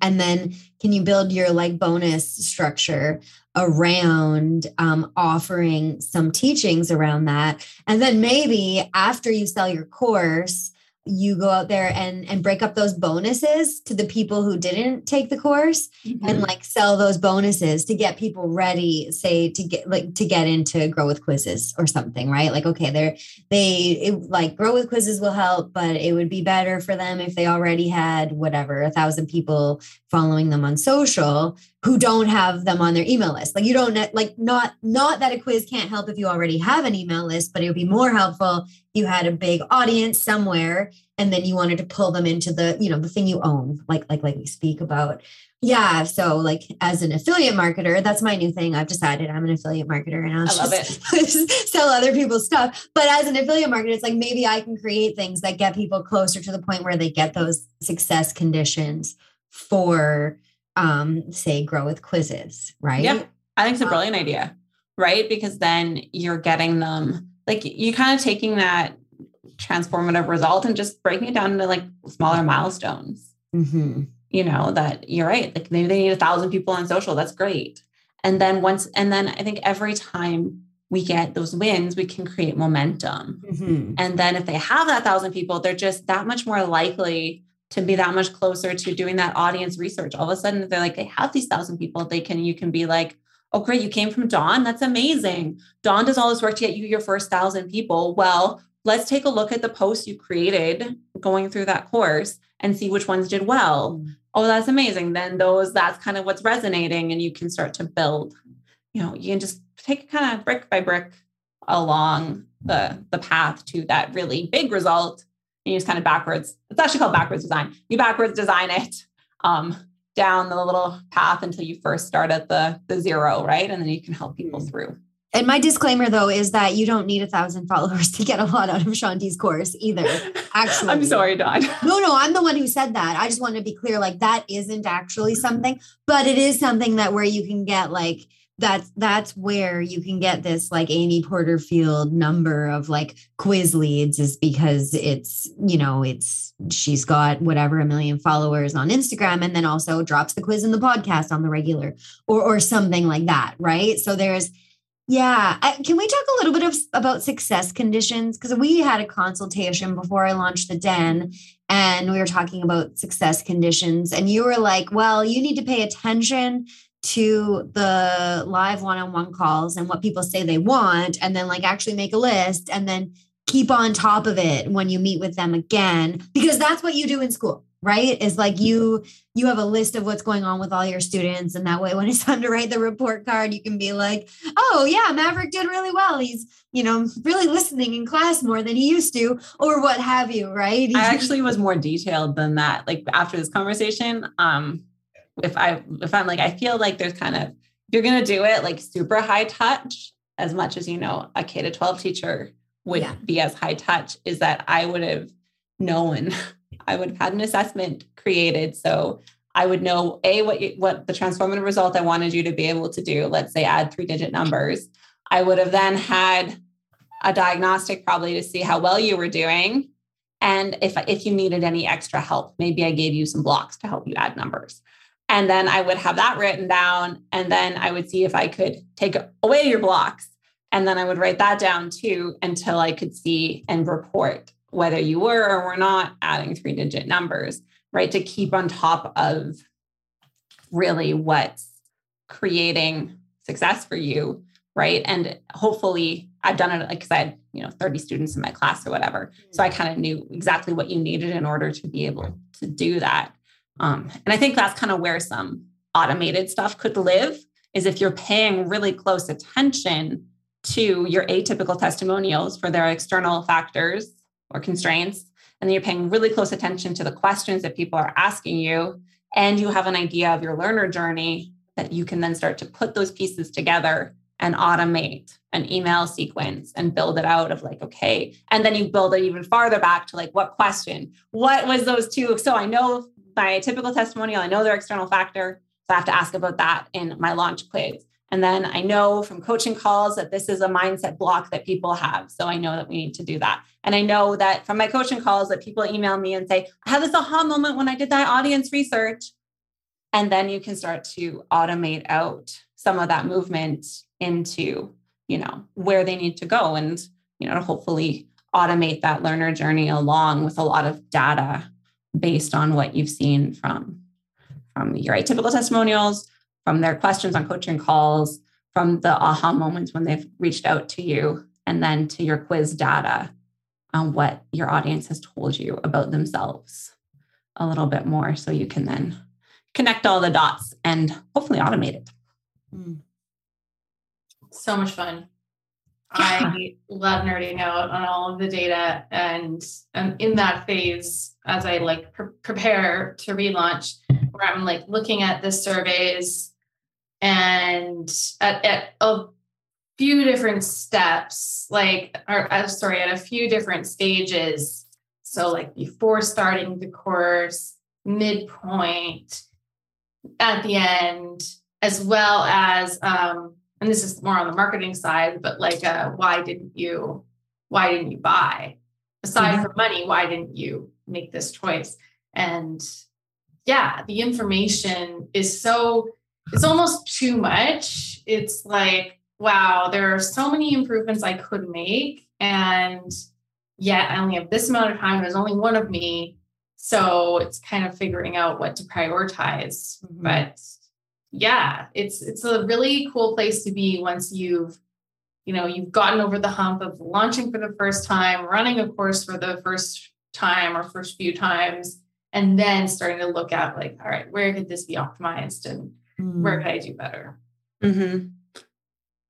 And then can you build your like bonus structure around um, offering some teachings around that? And then maybe after you sell your course, you go out there and and break up those bonuses to the people who didn't take the course mm-hmm. and like sell those bonuses to get people ready say to get like to get into grow with quizzes or something right like okay they're they it, like grow with quizzes will help but it would be better for them if they already had whatever a thousand people following them on social who don't have them on their email list. Like you don't like not not that a quiz can't help if you already have an email list, but it would be more helpful you had a big audience somewhere and then you wanted to pull them into the, you know, the thing you own, like like like we speak about. Yeah, so like as an affiliate marketer, that's my new thing. I've decided I'm an affiliate marketer and I'll I love it. sell other people's stuff. But as an affiliate marketer, it's like maybe I can create things that get people closer to the point where they get those success conditions for um, say grow with quizzes, right? Yeah, I think it's a brilliant idea, right? Because then you're getting them like you kind of taking that transformative result and just breaking it down into like smaller milestones. Mm-hmm. You know that you're right. Like maybe they need a thousand people on social. That's great. And then once, and then I think every time we get those wins, we can create momentum. Mm-hmm. And then if they have that thousand people, they're just that much more likely to be that much closer to doing that audience research. All of a sudden, they're like, they have these thousand people. They can, you can be like, oh, great, you came from Dawn. That's amazing. Dawn does all this work to get you your first thousand people. Well, let's take a look at the posts you created going through that course and see which ones did well. Oh, that's amazing. Then those, that's kind of what's resonating, and you can start to build. You know, you can just take kind of brick by brick along the the path to that really big result And you just kind of backwards. It's actually called backwards design. You backwards design it um, down the little path until you first start at the the zero, right? And then you can help people mm. through. And my disclaimer though is that you don't need a thousand followers to get a lot out of Shanti's course either. Actually, I'm sorry, Dawn. No, no, I'm the one who said that. I just want to be clear, like that isn't actually something, but it is something that where you can get like that's that's where you can get this like Amy Porterfield number of like quiz leads is because it's you know it's she's got whatever a million followers on Instagram and then also drops the quiz in the podcast on the regular or or something like that right? So there's yeah I, can we talk a little bit of, about success conditions? Because we had a consultation before I launched the den and we were talking about success conditions and you were like well you need to pay attention to the live one-on-one calls and what people say they want and then like actually make a list and then keep on top of it when you meet with them again because that's what you do in school right? Is like you you have a list of what's going on with all your students and that way when it's time to write the report card you can be like oh yeah maverick did really well. He's you know really listening in class more than he used to or what have you right? I actually was more detailed than that like after this conversation um if I if I'm like I feel like there's kind of you're gonna do it like super high touch as much as you know a K to 12 teacher would yeah. be as high touch is that I would have known I would have had an assessment created. So I would know a what you, what the transformative result I wanted you to be able to do. Let's say add three digit numbers. I would have then had a diagnostic probably to see how well you were doing, and if if you needed any extra help, maybe I gave you some blocks to help you add numbers. And then I would have that written down, and then I would see if I could take away your blocks, and then I would write that down too until I could see and report whether you were or were not adding three digit numbers right? To keep on top of really what's creating success for you, right? And hopefully I've done it because I had, you know, 30 students in my class or whatever. So I mm. kind of knew exactly what you needed in order to be able to do that. Um, and I think that's kind of where some automated stuff could live is if you're paying really close attention to your atypical testimonials for their external factors or constraints and then you're paying really close attention to the questions that people are asking you and you have an idea of your learner journey that you can then start to put those pieces together and automate an email sequence and build it out of like okay and then you build it even farther back to like what question? What was those two? So i know my typical testimonial i know their external factor so i have to ask about that in my launch quiz and then I know from coaching calls that this is a mindset block that people have. So I know that we need to do that. And I know that from my coaching calls that people email me and say, I had this aha moment when I did that audience research. And then you can start to automate out some of that movement into, you know, where they need to go and, you know, hopefully automate that learner journey along with a lot of data based on what you've seen from from your atypical testimonials from their questions on coaching calls, from the aha moments when they've reached out to you, and then to your quiz data on what your audience has told you about themselves a little bit more so you can then connect all the dots and hopefully automate it. Hmm. So much fun. Yeah. I love nerding out on all of the data and and in that phase as I like pre- prepare to relaunch where I'm like looking at the surveys and at, at a few different steps, like, or uh, sorry, at a few different stages. So, like before starting the course, midpoint, at the end, as well as, um, and this is more on the marketing side, but like, uh, why didn't you, why didn't you buy? Aside mm-hmm. from money, why didn't you make this choice? And yeah, the information is so it's almost too much. It's like, wow, there are so many improvements I could make. And yet I only have this amount of time. There's only one of me. So it's kind of figuring out what to prioritize. Mm-hmm. But yeah, it's it's a really cool place to be once you've you know you've gotten over the hump of launching for the first time running a course for the first time or first few times and then starting to look at like all right where could this be optimized and mm. where could I do better? Mm-hmm.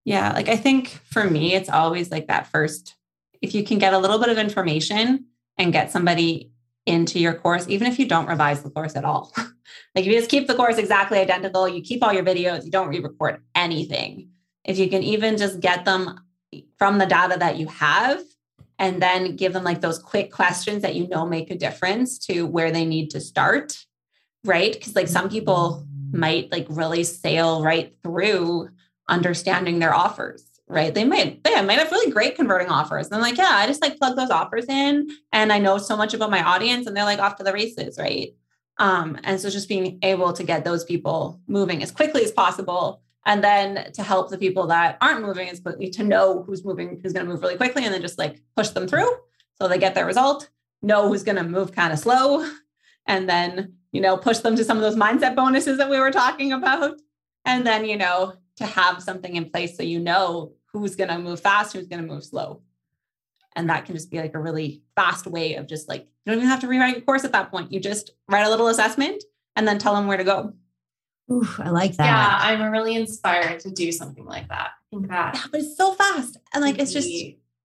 Yeah, like I think for me, it's always like that first. If you can get a little bit of information and get somebody into your course, even if you don't revise the course at all, like if you just keep the course exactly identical, you keep all your videos, you don't re-record anything. If you can even just get them from the data that you have and then give them like those quick questions that you know make a difference to where they need to start, right? Because like some people might like really sail right through understanding their offers right? They might they might have really great converting offers. And I'm like yeah i just like plug those offers in and i know so much about my audience and they're like off to the races right? Um and so just being able to get those people moving as quickly as possible and then to help the people that aren't moving as quickly to know who's moving who's going to move really quickly and then just like push them through so they get their result know who's going to move kind of slow and then you know, push them to some of those mindset bonuses that we were talking about. And then, you know, to have something in place so you know who's going to move fast, who's going to move slow. And that can just be like a really fast way of just like, you don't even have to rewrite your course at that point. You just write a little assessment and then tell them where to go. Ooh, I like that. Yeah, I'm really inspired to do something like that. I think that. Yeah, but it's so fast. And like, it's just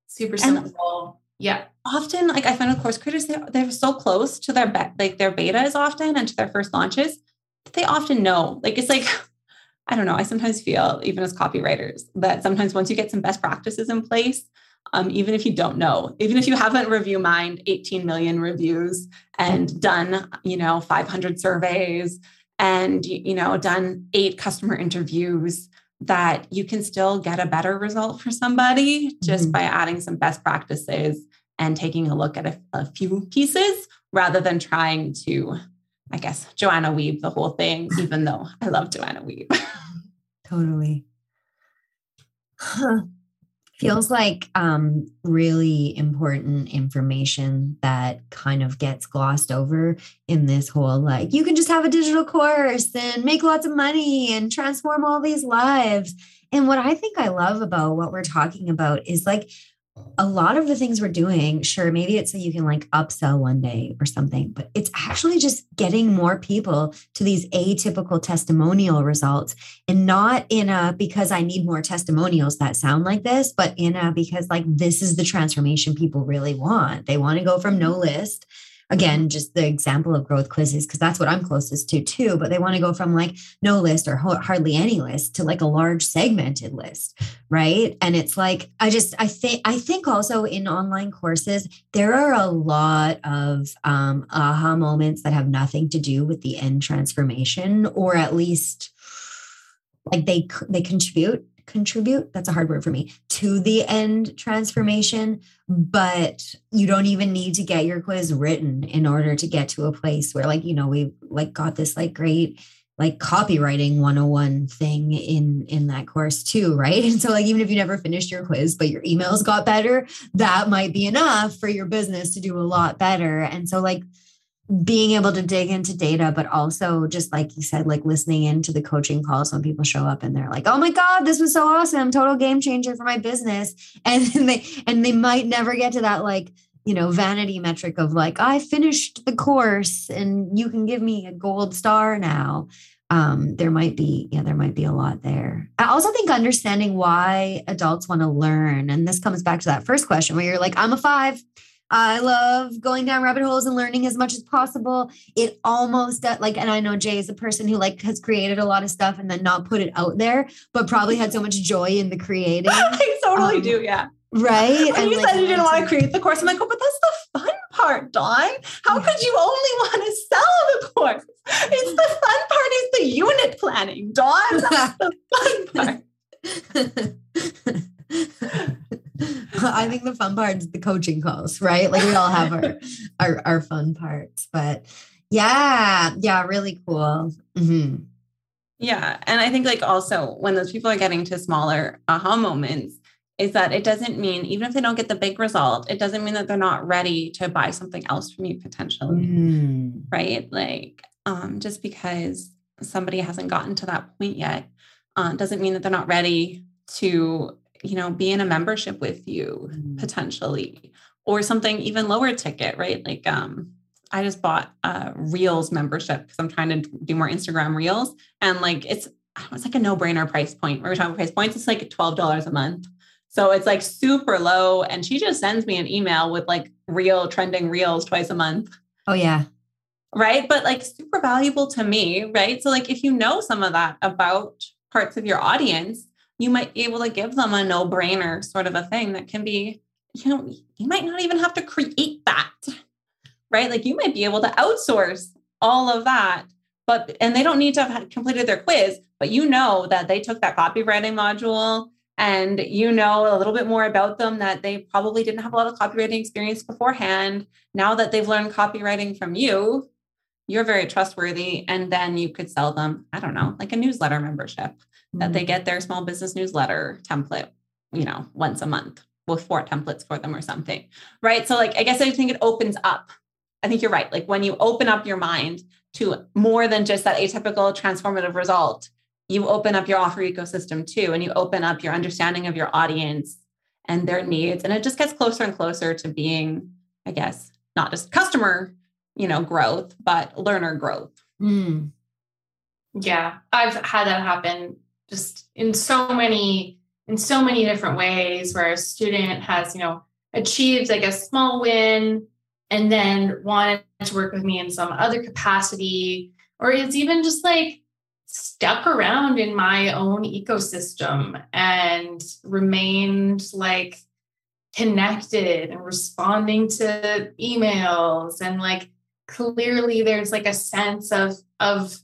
super simple. Yeah. Often, like I find with course creators, they're, they're so close to their be- like their betas often and to their first launches that they often know. Like it's like, I don't know. I sometimes feel, even as copywriters, that sometimes once you get some best practices in place, um, even if you don't know, even if you haven't review mined 18 million reviews and done, you know, 500 surveys and, you know, done eight customer interviews, that you can still get a better result for somebody just mm-hmm. by adding some best practices and taking a look at a, a few pieces rather than trying to, I guess, Joanna Wiebe the whole thing, even though I love Joanna Wiebe. totally. Huh feels like um, really important information that kind of gets glossed over in this whole like you can just have a digital course and make lots of money and transform all these lives. And what i think i love about what we're talking about is like a lot of the things we're doing, sure, maybe it's so you can like upsell one day or something, but it's actually just getting more people to these atypical testimonial results and not in a because I need more testimonials that sound like this, but in a because like this is the transformation people really want. They want to go from no list again just the example of growth quizzes because that's what i'm closest to too but they want to go from like no list or hardly any list to like a large segmented list right? And it's like i just i think i think also in online courses there are a lot of um, aha moments that have nothing to do with the end transformation or at least like they they contribute contribute that's a hard word for me to the end transformation but you don't even need to get your quiz written in order to get to a place where like you know we like got this like great like copywriting 101 thing in in that course too right? And so like even if you never finished your quiz but your emails got better that might be enough for your business to do a lot better. And so like being able to dig into data, but also just like you said, like listening into the coaching calls when people show up and they're like, "Oh my god, this was so awesome! Total game changer for my business," and they and they might never get to that like you know vanity metric of like I finished the course and you can give me a gold star now. Um, there might be yeah, there might be a lot there. I also think understanding why adults want to learn, and this comes back to that first question where you're like, "I'm a five I love going down rabbit holes and learning as much as possible. It almost uh, like, and I know Jay is a person who like has created a lot of stuff and then not put it out there, but probably had so much joy in the creating. I totally um, do, yeah. Right. When and you like, said you didn't want to create the course, I'm like, oh, but that's the fun part, Dawn. How could you only want to sell the course? It's the fun part is the unit planning, Dawn. That's the fun part. I think the fun part is the coaching calls, right? Like we all have our our, our fun parts, but yeah, yeah, really cool. Mm-hmm. Yeah, and I think like also when those people are getting to smaller aha moments, is that it doesn't mean even if they don't get the big result, it doesn't mean that they're not ready to buy something else from you potentially, mm. right? Like um, just because somebody hasn't gotten to that point yet uh, doesn't mean that they're not ready to you know, be in a membership with you mm. potentially, or something even lower ticket, right? Like, um, I just bought a Reels membership because I'm trying to do more Instagram Reels, and like it's it's like a no brainer price point. When we're talking price points, it's like twelve dollars a month. So it's like super low. And she just sends me an email with like real trending reels twice a month. Oh, yeah. Right. But like super valuable to me. Right. So, like, if you know some of that about parts of your audience, you might be able to give them a no brainer sort of a thing that can be, you know, you might not even have to create that, right? Like you might be able to outsource all of that, but, and they don't need to have completed their quiz, but you know that they took that copywriting module and you know a little bit more about them that they probably didn't have a lot of copywriting experience beforehand. Now that they've learned copywriting from you, you're very trustworthy. And then you could sell them, I don't know, like a newsletter membership mm-hmm. that they mm-hmm. get their small business newsletter template, you know, once a month with four templates for them or something. Right. So, like, I guess I think it opens up. I think you're right. Like, when you open up your mind to more than just that atypical transformative result, you open up your offer ecosystem too, and you open up your understanding of your audience and their needs. And it just gets closer and closer to being, I guess, not just customer, you know, growth, but learner growth. Mm. Yeah, I've had that happen just in so many in so many different ways where a student has you know achieved like a small win and then wanted to work with me in some other capacity or it's even just like stuck around in my own ecosystem and remained like connected and responding to emails and like clearly there's like a sense of of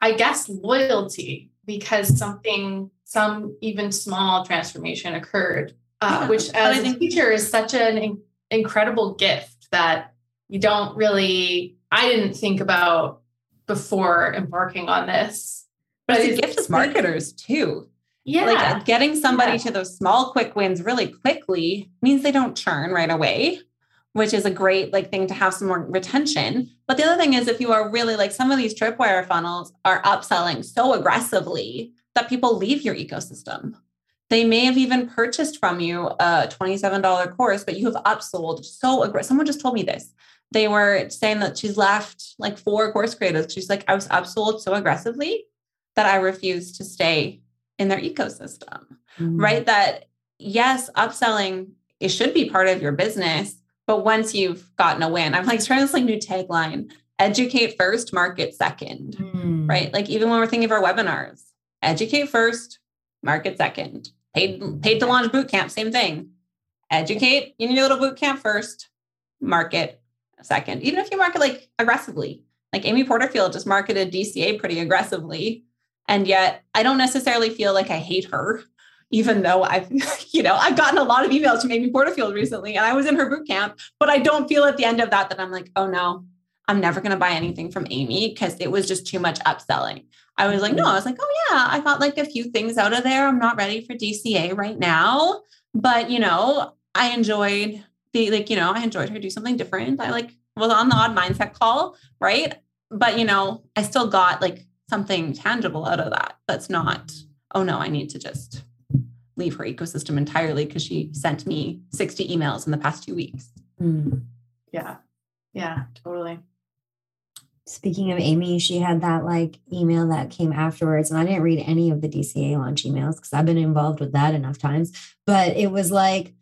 I guess loyalty because something some even small transformation occurred uh, yeah, which as a teacher is such an in- incredible gift that you don't really I didn't think about before embarking on this. But it's a gift as marketers too. Yeah. Like getting somebody yeah. to those small quick wins really quickly means they don't churn right away, which is a great like thing to have some more retention. But the other thing is if you are really like some of these tripwire funnels are upselling so aggressively that people leave your ecosystem. They may have even purchased from you a $27 course, but you have upsold so aggressive. Someone just told me this they were saying that she's left like four course creators. She's like, I was upsold so aggressively that I refused to stay in their ecosystem. Mm-hmm. Right. That yes, upselling it should be part of your business, but once you've gotten a win, I'm like trying this like new tagline: educate first, market 2nd mm-hmm. Right. Like even when we're thinking of our webinars, educate first, market second. Paid paid to launch boot camp, same thing. Educate in your little boot camp first, market second, even if you market like aggressively. Like Amy Porterfield just marketed DCA pretty aggressively. And yet I don't necessarily feel like I hate her, even though I've, you know, I've gotten a lot of emails from Amy Porterfield recently and I was in her boot camp, but I don't feel at the end of that that I'm like, oh no, I'm never going to buy anything from Amy because it was just too much upselling. I was like, no, mm-hmm. I was like, oh yeah, I got like a few things out of there. I'm not ready for DCA right now. But, you know, I enjoyed the like, you know, I enjoyed her do something different. I like was on the odd mindset call, right? But you know, I still got like something tangible out of that. That's not, oh no, I need to just leave her ecosystem entirely because she sent me 60 emails in the past two weeks. Mm. Yeah. Yeah, totally. Speaking of Amy, she had that like email that came afterwards, and I didn't read any of the DCA launch emails because I've been involved with that enough times. But it was like,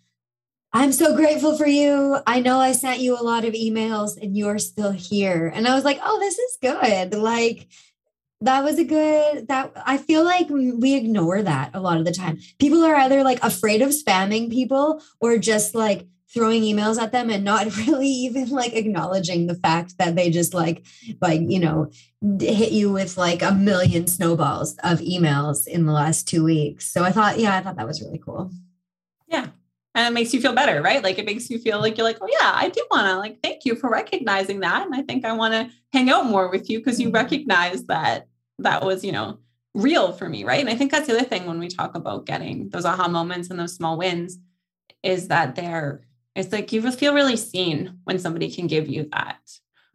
I'm so grateful for you. I know I sent you a lot of emails and you're still here. And I was like, oh, this is good. Like, that was a good that I feel like we ignore that a lot of the time. People are either like afraid of spamming people or just like throwing emails at them and not really even like acknowledging the fact that they just like like you know hit you with like a million snowballs of emails in the last 2 weeks. So I thought yeah, I thought that was really cool. Yeah and it makes you feel better, right? Like it makes you feel like you're like, oh yeah, I do want to like thank you for recognizing that, and I think I want to hang out more with you because you mm-hmm. recognize that that was you know real for me, right? And I think that's the other thing when we talk about getting those aha moments and those small wins is that they're it's like you feel really seen when somebody can give you that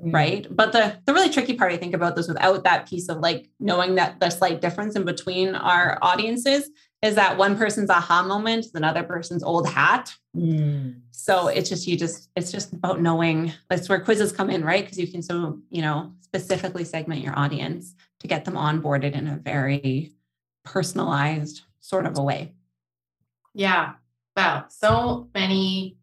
mm-hmm. right but the the really tricky part i think about this without that piece of like knowing that the slight difference in between our audiences is that one person's aha moment is another person's old hat. Mm. So it's just you just it's just about knowing that's where quizzes come in, right? Because you can so you know specifically segment your audience to get them onboarded in a very personalized sort of a way. Yeah. Wow. So many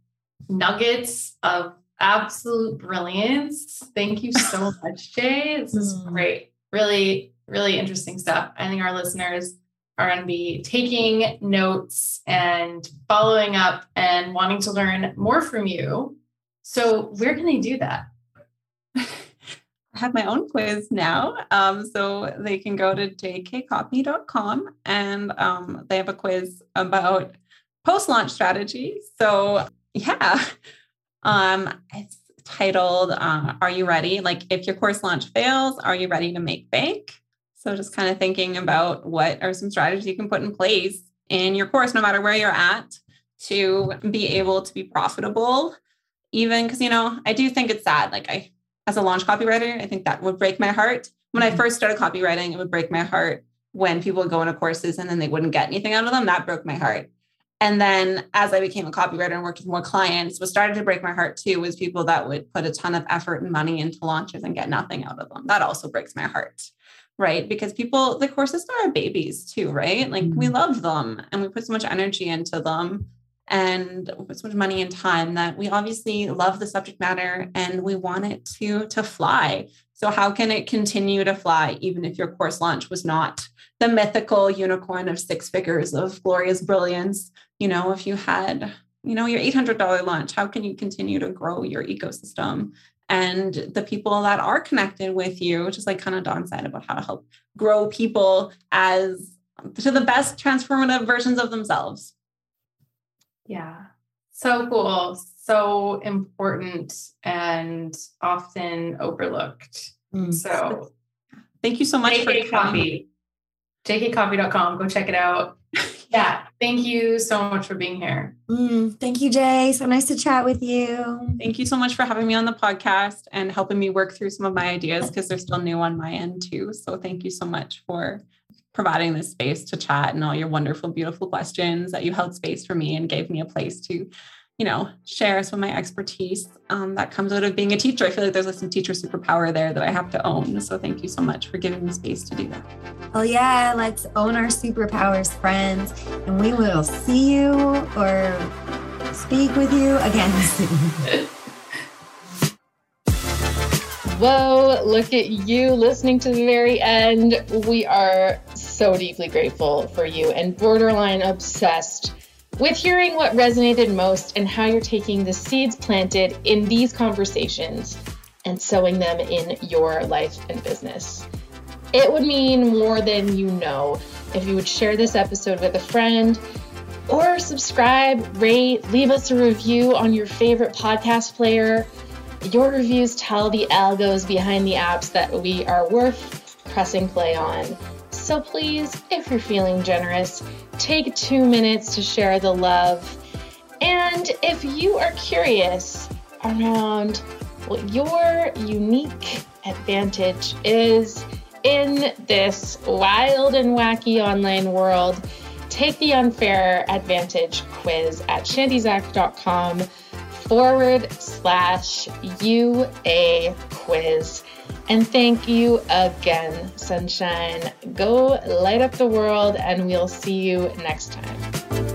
nuggets of absolute brilliance. Thank you so much, Jay. This is mm. great. Really, really interesting stuff. I think our listeners are going to be taking notes and following up and wanting to learn more from you. So, where can they do that? I have my own quiz now. Um, so they can go to jkcopy.com and um, they have a quiz about post launch strategy. So, yeah, um, it's titled uh, Are You Ready? Like, if your course launch fails, are you ready to make bank? So just kind of thinking about what are some strategies you can put in place in your course, no matter where you're at, to be able to be profitable. Even because, you know, I do think it's sad. Like I, as a launch copywriter, I think that would break my heart. When I mm-hmm. first started copywriting, it would break my heart when people would go into courses and then they wouldn't get anything out of them. That broke my heart. And then as I became a copywriter and worked with more clients, what started to break my heart too was people that would put a ton of effort and money into launches and get nothing out of them. That also breaks my heart right? Because people, the courses are our babies too, right? Like mm-hmm. we love them and we put so much energy into them and so much money and time that we obviously love the subject matter and we want it to to fly. So how can it continue to fly even if your course launch was not the mythical unicorn of six figures of glorious brilliance? You know, if you had you know, your $800 launch, how can you continue to grow your ecosystem? And the people that are connected with you, which is like kind of Dawn said about how to help grow people as to the best transformative versions of themselves. Yeah. So cool. So important and often overlooked. Mm. So thank you so much JK for coffee. JKcopy.com. Go check it out. yeah. Thank you so much for being here. Mm, thank you, Jay. So nice to chat with you. Thank you so much for having me on the podcast and helping me work through some of my ideas because they're still new on my end too. So thank you so much for providing this space to chat and all your wonderful, beautiful questions that you held space for me and gave me a place to, you know, share some of my expertise um, that comes out of being a teacher. I feel like there's like some teacher superpower there that I have to own. So thank you so much for giving me space to do that. Oh yeah, let's own our superpowers, friends, and we will see you or speak with you again soon. Whoa, look at you listening to the very end. We are so deeply grateful for you and borderline obsessed with hearing what resonated most and how you're taking the seeds planted in these conversations and sowing them in your life and business. It would mean more than you know if you would share this episode with a friend or subscribe, rate, leave us a review on your favorite podcast player your reviews tell the algos behind the apps that we are worth pressing play on. So please, if you're feeling generous, take two minutes to share the love. And if you are curious around what your unique advantage is in this wild and wacky online world, take the unfair advantage quiz at shandyzack.com forward slash UA quiz. And thank you again, Sunshine. Go light up the world, and we'll see you next time.